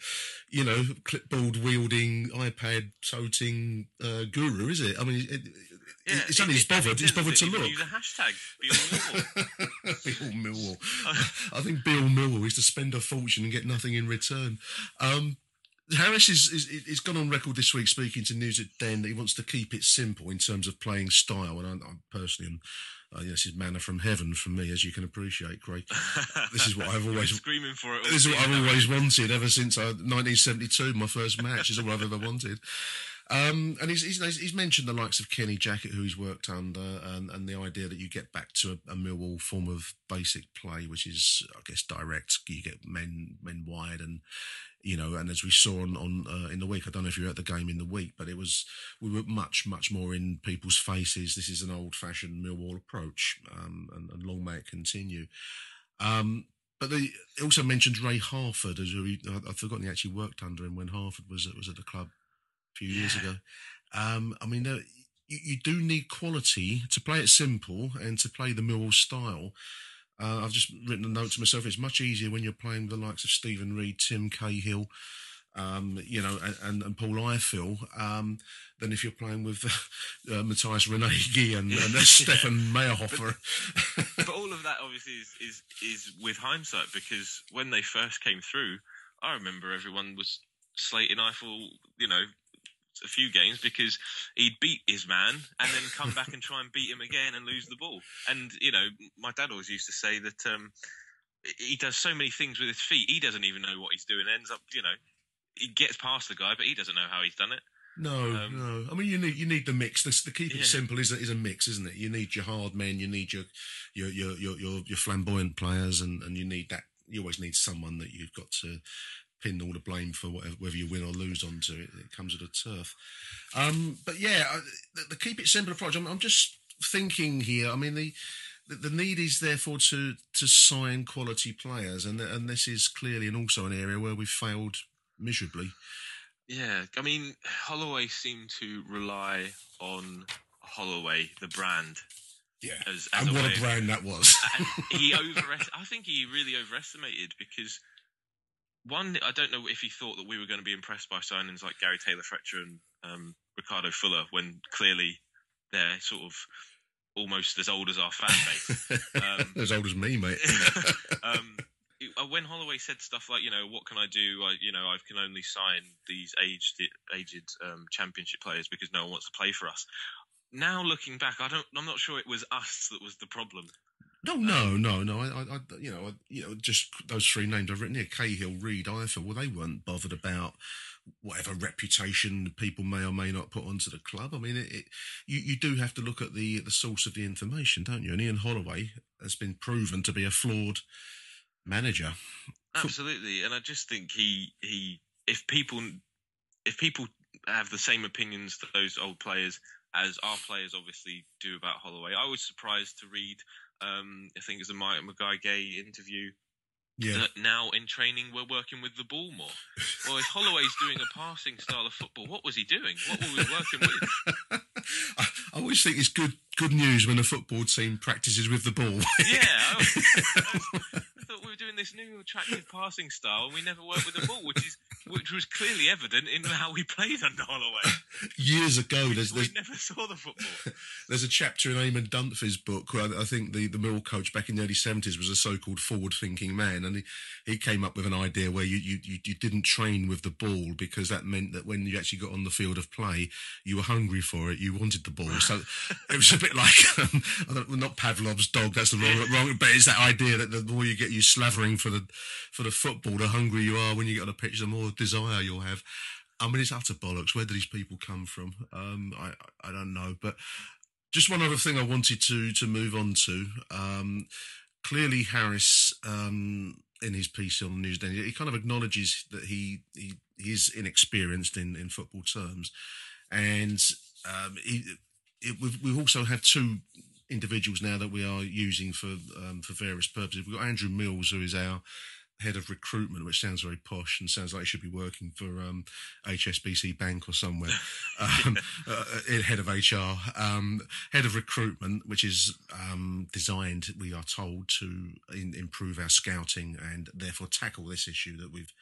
you know, clipboard wielding, iPad toting uh, guru, is it? I mean, it, Yeah, it's only he's bothered. He's bothered to look. Use a hashtag. Be all Millwall. Bill Millwall. I think Bill Millwall is to spend a fortune and get nothing in return. Um, Harris is, is is gone on record this week speaking to News at Den that he wants to keep it simple in terms of playing style, and I, I personally am. Uh, yes, is manna from heaven for me, as you can appreciate, Craig. This is what I've always screaming for it. this is what I've always wanted ever since uh, 1972. My first match is all I've ever wanted. Um, and he's, he's he's mentioned the likes of Kenny Jackett, who he's worked under, and, and the idea that you get back to a, a Millwall form of basic play, which is, I guess, direct. You get men men wide, and you know, and as we saw on on uh, in the week, I don't know if you were at the game in the week, but it was we were much much more in people's faces. This is an old fashioned Millwall approach, um, and, and long may it continue. Um, but they also mentioned Ray Harford, as I've forgotten he actually worked under him when Harford was was at the club few years ago. Um, I mean, uh, you, you do need quality to play it simple and to play the Millwall style. Uh, I've just written a note to myself. It's much easier when you're playing the likes of Steven Reid, Tim Cahill, um, you know, and, and, Paul Ifill, um, than if you're playing with uh, Mathias Ranégie and, and. Stefan Maierhofer. but all of that obviously is, is is with hindsight because when they first came through, I remember everyone was slating Ifill, you know, a few games because he'd beat his man and then come back and try and beat him again and lose the ball. And you know, my dad always used to say that um, he does so many things with his feet, he doesn't even know what he's doing. Ends up, you know, he gets past the guy, but he doesn't know how he's done it. No, Um, no. I mean, you need you need the mix. The, the keep it Yeah. simple is a, is a mix, isn't it? You need your hard men, you need your your your your your, your flamboyant players, and, and you need that. You always need someone that you've got to pin all the blame for whatever, whether you win or lose onto. It, it comes with a turf. Um, but yeah, I, the, the keep it simple approach. I'm, I'm just thinking here. I mean, the, the the need is therefore to to sign quality players, and and this is clearly and also an area where we've failed miserably. Yeah, I mean, Holloway seemed to rely on Holloway, the brand. Yeah, as, as and what way a brand that was. he overest- I think he really overestimated because one, I don't know if he thought that we were going to be impressed by signings like Gary Taylor Fletcher and um, Ricardo Fuller when clearly they're sort of almost as old as our fan base. Um, as old as me, mate. um, uh, when Holloway said stuff like, you know, what can I do? I, you know, I can only sign these aged aged um, championship players because no one wants to play for us. Now looking back, I don't. I'm not sure it was us that was the problem. No, no, no, no. I, I, you know, I, you know, just those three names I've written here: Cahill, Reed, Ifill. Well, they weren't bothered about whatever reputation people may or may not put onto the club. I mean, it, it, you you do have to look at the the source of the information, don't you? And Ian Holloway has been proven to be a flawed manager. Absolutely, and I just think he he if people if people have the same opinions for those old players as our players obviously do about Holloway. I was surprised to read, um, I think it was a Mike Magaye Gueye interview Yeah. that now in training we're working with the ball more. Well, if Holloway's doing a passing style of football, what was he doing? What were we working with? I, I always think it's good good news when a football team practices with the ball. Yeah, I, oh, was- I thought we were doing this new attractive passing style, and we never worked with the ball, which is which was clearly evident in how we played under Holloway. Years ago, there's, We never saw the football. There's a chapter in Eamon Dunphy's book where I think the, the Mill coach back in the early 70s was a so called forward thinking man. And he, he came up with an idea where you, you, you, you didn't train with the ball because that meant that when you actually got on the field of play, you were hungry for it, you wanted the ball. So it was a bit like, um, well, not Pavlov's dog, that's the wrong, wrong, but it's that idea that the more you get you slavering for the, for the football, the hungrier you are when you get on a pitch, the more desire you'll have. I mean, it's utter bollocks. Where do these people come from? Um, I, I don't know. But just one other thing I wanted to to move on to. Um, clearly, Harris um, in his piece on Newsday, he kind of acknowledges that he he, he is inexperienced in, in football terms, and um, he, it, we've we've also had two individuals now that we are using for um, for various purposes. We've got Andrew Mills, who is our head of recruitment, which sounds very posh and sounds like he should be working for um, HSBC Bank or somewhere. Um, uh, uh, head of HR, um, head of recruitment, which is um, designed, we are told, to in, improve our scouting and therefore tackle this issue that we've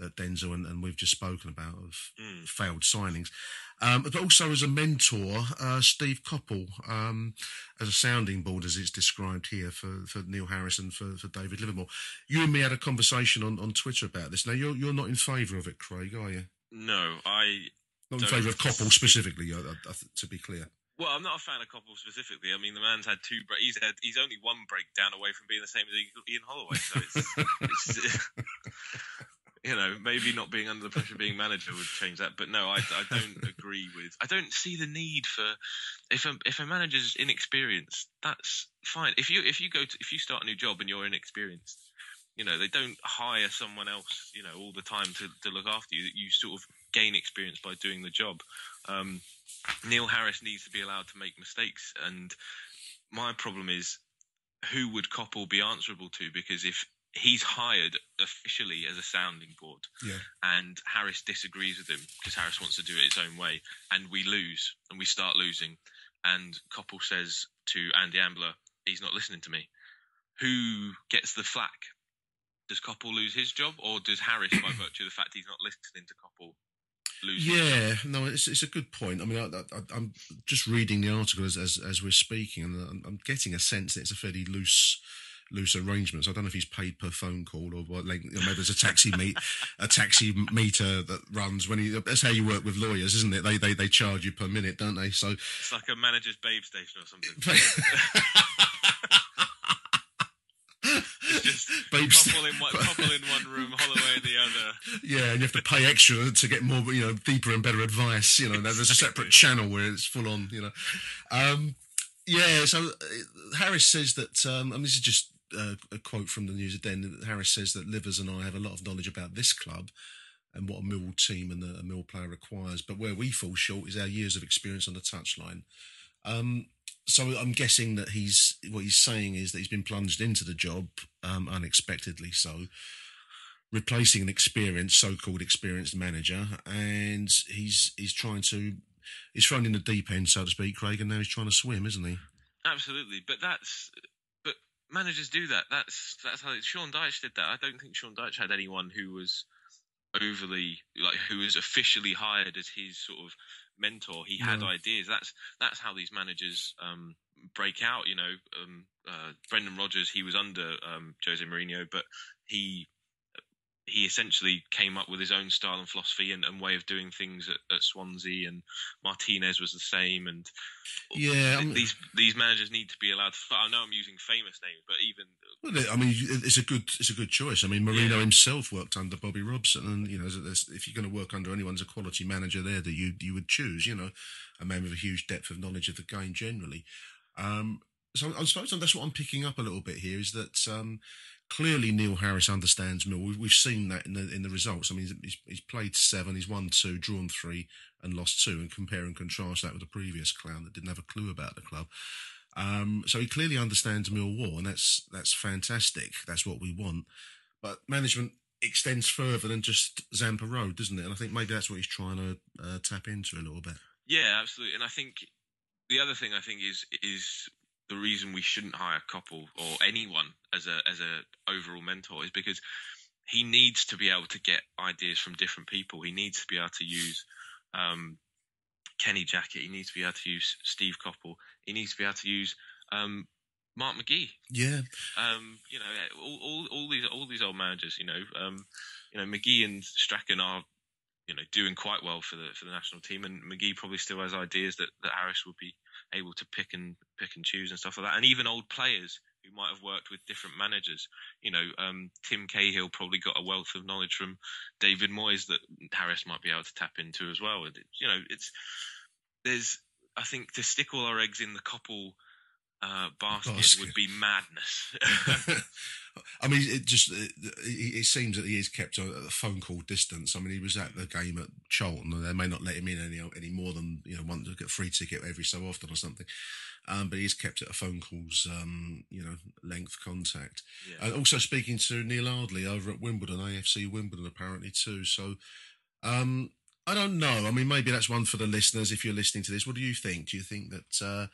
that Denzel and, and we've just spoken about of Mm. failed signings. Um, but also as a mentor, uh, Steve Coppell, um, as a sounding board, as it's described here for, for Neil Harrison, for, for David Livermore. You and me had a conversation on, on Twitter about this. Now, you're, you're not in favour of it, Craig, are you? No, I Not in favour of Coppell specifically, to be clear. Well, I'm not a fan of Coppell specifically. I mean, the man's had two. Bre- he's had. He's only one breakdown away from being the same as Ian Holloway. So it's, it's you know, maybe not being under the pressure of being manager would change that. But no, I, I don't agree with. I don't see the need for if a if a manager's inexperienced, that's fine. If you if you go to if you start a new job and you're inexperienced, you know, they don't hire someone else, you know, all the time to, to look after you. You sort of gain experience by doing the job. Um, Neil Harris needs to be allowed to make mistakes, and my problem is who would Coppell be answerable to? Because if he's hired officially as a sounding board, Yeah. and Harris disagrees with him because Harris wants to do it his own way, and we lose, and we start losing, and Coppell says to Andy Ambler, "He's not listening to me." Who gets the flack? Does Coppell lose his job, or does Harris, by virtue of the fact he's not listening to Coppell, lose? his Yeah, no, it's it's a good point. I mean, I, I, I'm just reading the article as, as as we're speaking, and I'm, I'm getting a sense that it's a fairly loose loose arrangements. I don't know if he's paid per phone call or what. Like, you know, maybe there's a taxi meet a taxi meter that runs when he. That's how you work with lawyers, isn't it? They they they charge you per minute, don't they? So It's like a manager's babe station or something. It's just Babe couple in one, couple in one room, Holloway in the other. Yeah, and you have to pay extra to get more, you know, deeper and better advice. You know, there's a separate channel where it's full on. You know, um, yeah. So uh, Harris says that, um, and this is just uh, a quote from the news at Den. Harris says that Livers and I have a lot of knowledge about this club and what a Mill team and a, Mill player requires. But where we fall short is our years of experience on the touchline. Um, so I'm guessing that he's what he's saying is that he's been plunged into the job um, unexpectedly. So replacing an experienced, so-called experienced manager, and he's he's trying to he's thrown in the deep end, so to speak, Craig, and now he's trying to swim, isn't he? Absolutely, but that's managers do that. That's that's how Sean Dyche did that. I don't think Sean Dyche had anyone who was overly like who was officially hired as his sort of mentor. He had ideas. That's that's how these managers um, break out. You know, um, uh, Brendan Rodgers. He was under um, Jose Mourinho, but he he essentially came up with his own style and philosophy and, and way of doing things at, at Swansea. And Martinez was the same. And Yeah, these these managers need to be allowed. To, I know I'm using famous names, but even Well, I mean, it's a good it's a good choice. I mean, Mourinho himself worked under Bobby Robson, and you know, if you're going to work under anyone's a quality manager there that you you would choose, you know, a man with a huge depth of knowledge of the game generally. Um, so I suppose that's what I'm picking up a little bit here is that um, clearly Neil Harris understands Mill. We've, we've seen that in the in the results. I mean, he's, he's played seven, he's won two, drawn three, and lost two. And compare and contrast that with the previous clown that didn't have a clue about the club. Um, so he clearly understands Millwall, and that's that's fantastic. That's what we want. But management extends further than just Zampa Road, doesn't it? And I think maybe that's what he's trying to uh, tap into a little bit. Yeah, absolutely. And I think the other thing I think is is the reason we shouldn't hire Coppell or anyone as a as a overall mentor is because he needs to be able to get ideas from different people. He needs to be able to use um, Kenny Jackett. He needs to be able to use Steve Coppell. He needs to be able to use um, Mark McGhee. Yeah. Um, you know, all, all, all these all these old managers. You know, um, you know McGhee and Strachan are you know doing quite well for the for the national team, and McGhee probably still has ideas that that Harris would be able to pick and pick and choose and stuff like that, and even old players who might have worked with different managers. You know, um, Tim Cahill probably got a wealth of knowledge from David Moyes that Harris might be able to tap into as well. You know, it's there's I think to stick all our eggs in the couple uh, basket, Basket. would be madness. I mean, it just it, it seems that he is kept at a phone call distance. I mean, he was at the game at Charlton, and they may not let him in any any more than you know one to get a free ticket every so often or something. Um, but he's kept at a phone call's um, you know length contact. Yeah. And also speaking to Neil Ardley over at Wimbledon, AFC Wimbledon apparently too. So um, I don't know. I mean, maybe that's one for the listeners. If you're listening to this, what do you think? Do you think that uh,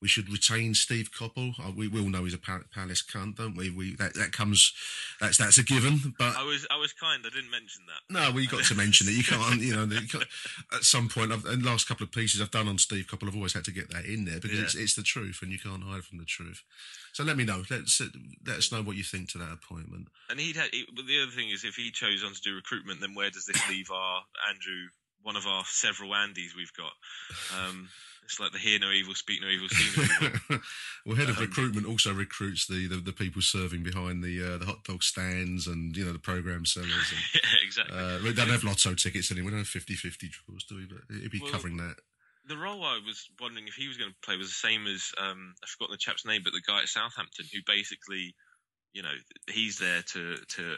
we should retain Steve Coppell? Uh, we, we all know he's a Palace cunt, don't we? We that, that comes that's that's a given. But I was I was kind. I didn't mention that. no, well, you got to mention it. You can't, you know, you can't, at some point. I've, in the last couple of pieces I've done on Steve Coppell, I've always had to get that in there because Yeah. it's, it's the truth, and you can't hide from the truth. So let me know. Let's let us know what you think to that appointment. And he'd had. He, but the other thing is, if he chose on to do recruitment, then where does this leave our Andrew? One of our several Andys we've got. Um, it's like the hear no evil, speak no evil, see no evil. well, head of Um, recruitment also recruits the, the, the people serving behind the uh, the hot dog stands and you know the program sellers. And, yeah, exactly. uh, we don't have lotto tickets anymore. We don't have 50-50 draws, do we? But it'd be Well, covering that. the role I was wondering if he was going to play was the same as um, I've forgotten the chap's name, but the guy at Southampton who basically, you know, he's there to to,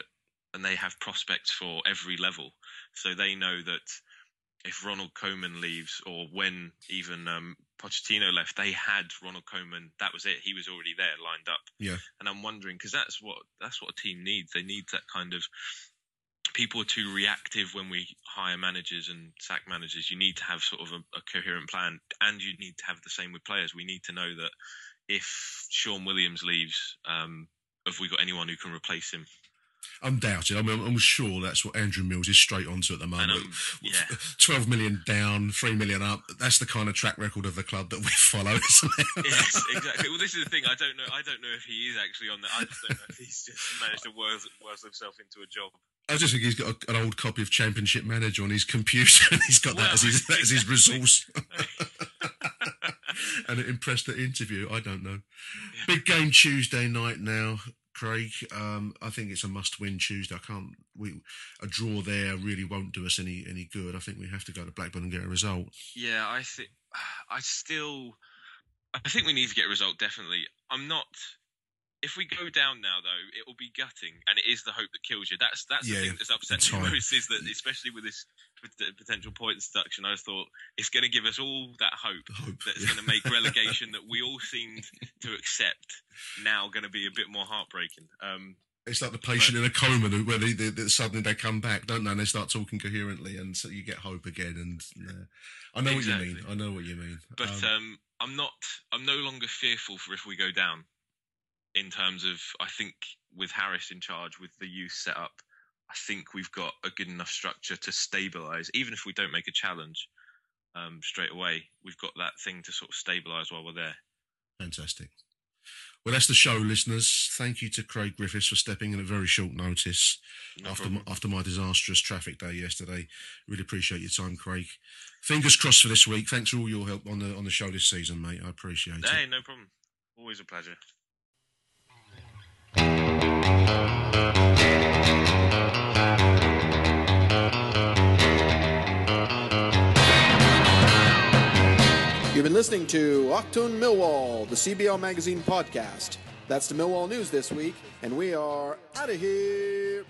and they have prospects for every level, so they know that if Ronald Koeman leaves or when even um, Pochettino left, they had Ronald Koeman. That was it. He was already there, lined up. Yeah. And I'm wondering because that's what that's what a team needs. They need that kind of people are too reactive when we hire managers and sack managers. You need to have sort of a, a coherent plan, and you need to have the same with players. We need to know that if Shaun Williams leaves, um, have we got anyone who can replace him? Undoubted. I mean, I'm, sure that's what Andrew Mills is straight onto at the moment. um, yeah. 12 million down, 3 million up. That's the kind of track record of the club that we follow, isn't it? yes, exactly. Well, this is the thing. I don't know. I don't know if he is actually on that. I just don't know if he's just managed to worse, worse himself into a job. I just think he's got a, an old copy of Championship Manager on his computer and he's got that as his, that as his resource. and it impressed the interview. I don't know. Big game Tuesday night now, Craig. Um, I think it's a must-win Tuesday. I can't. We a draw there really won't do us any any good. I think we have to go to Blackburn and get a result. Yeah, I think I still I think we need to get a result definitely. I'm not if we go down now though, it will be gutting and it is the hope that kills you. That's that's Yeah, the thing that's upset me most is that especially with this potential point deduction, I just thought it's going to give us all that hope, Hope, that's yeah. going to make relegation that we all seemed to accept now going to be a bit more heartbreaking. Um, It's like the patient in a coma where they, they, they- suddenly they come back, don't they? And they start talking coherently, and so you get hope again. And uh, I know what you mean. I know what you mean. But Um, um, I'm not. I'm no longer fearful for if we go down. In terms of, I think with Harris in charge, with the youth set up, I think we've got a good enough structure to stabilise. Even if we don't make a challenge um, straight away, we've got that thing to sort of stabilise while we're there. Fantastic. Well, that's the show, listeners. Thank you to Craig Griffiths for stepping in at very short notice No after my, after my disastrous traffic day yesterday. Really appreciate your time, Craig. Fingers crossed for this week. Thanks for all your help on the on the show this season, mate. I appreciate Hey, it. no problem. Always a pleasure. You've been listening to Octone Millwall, the CBL Magazine podcast. That's the Millwall News this week, and we are out of here.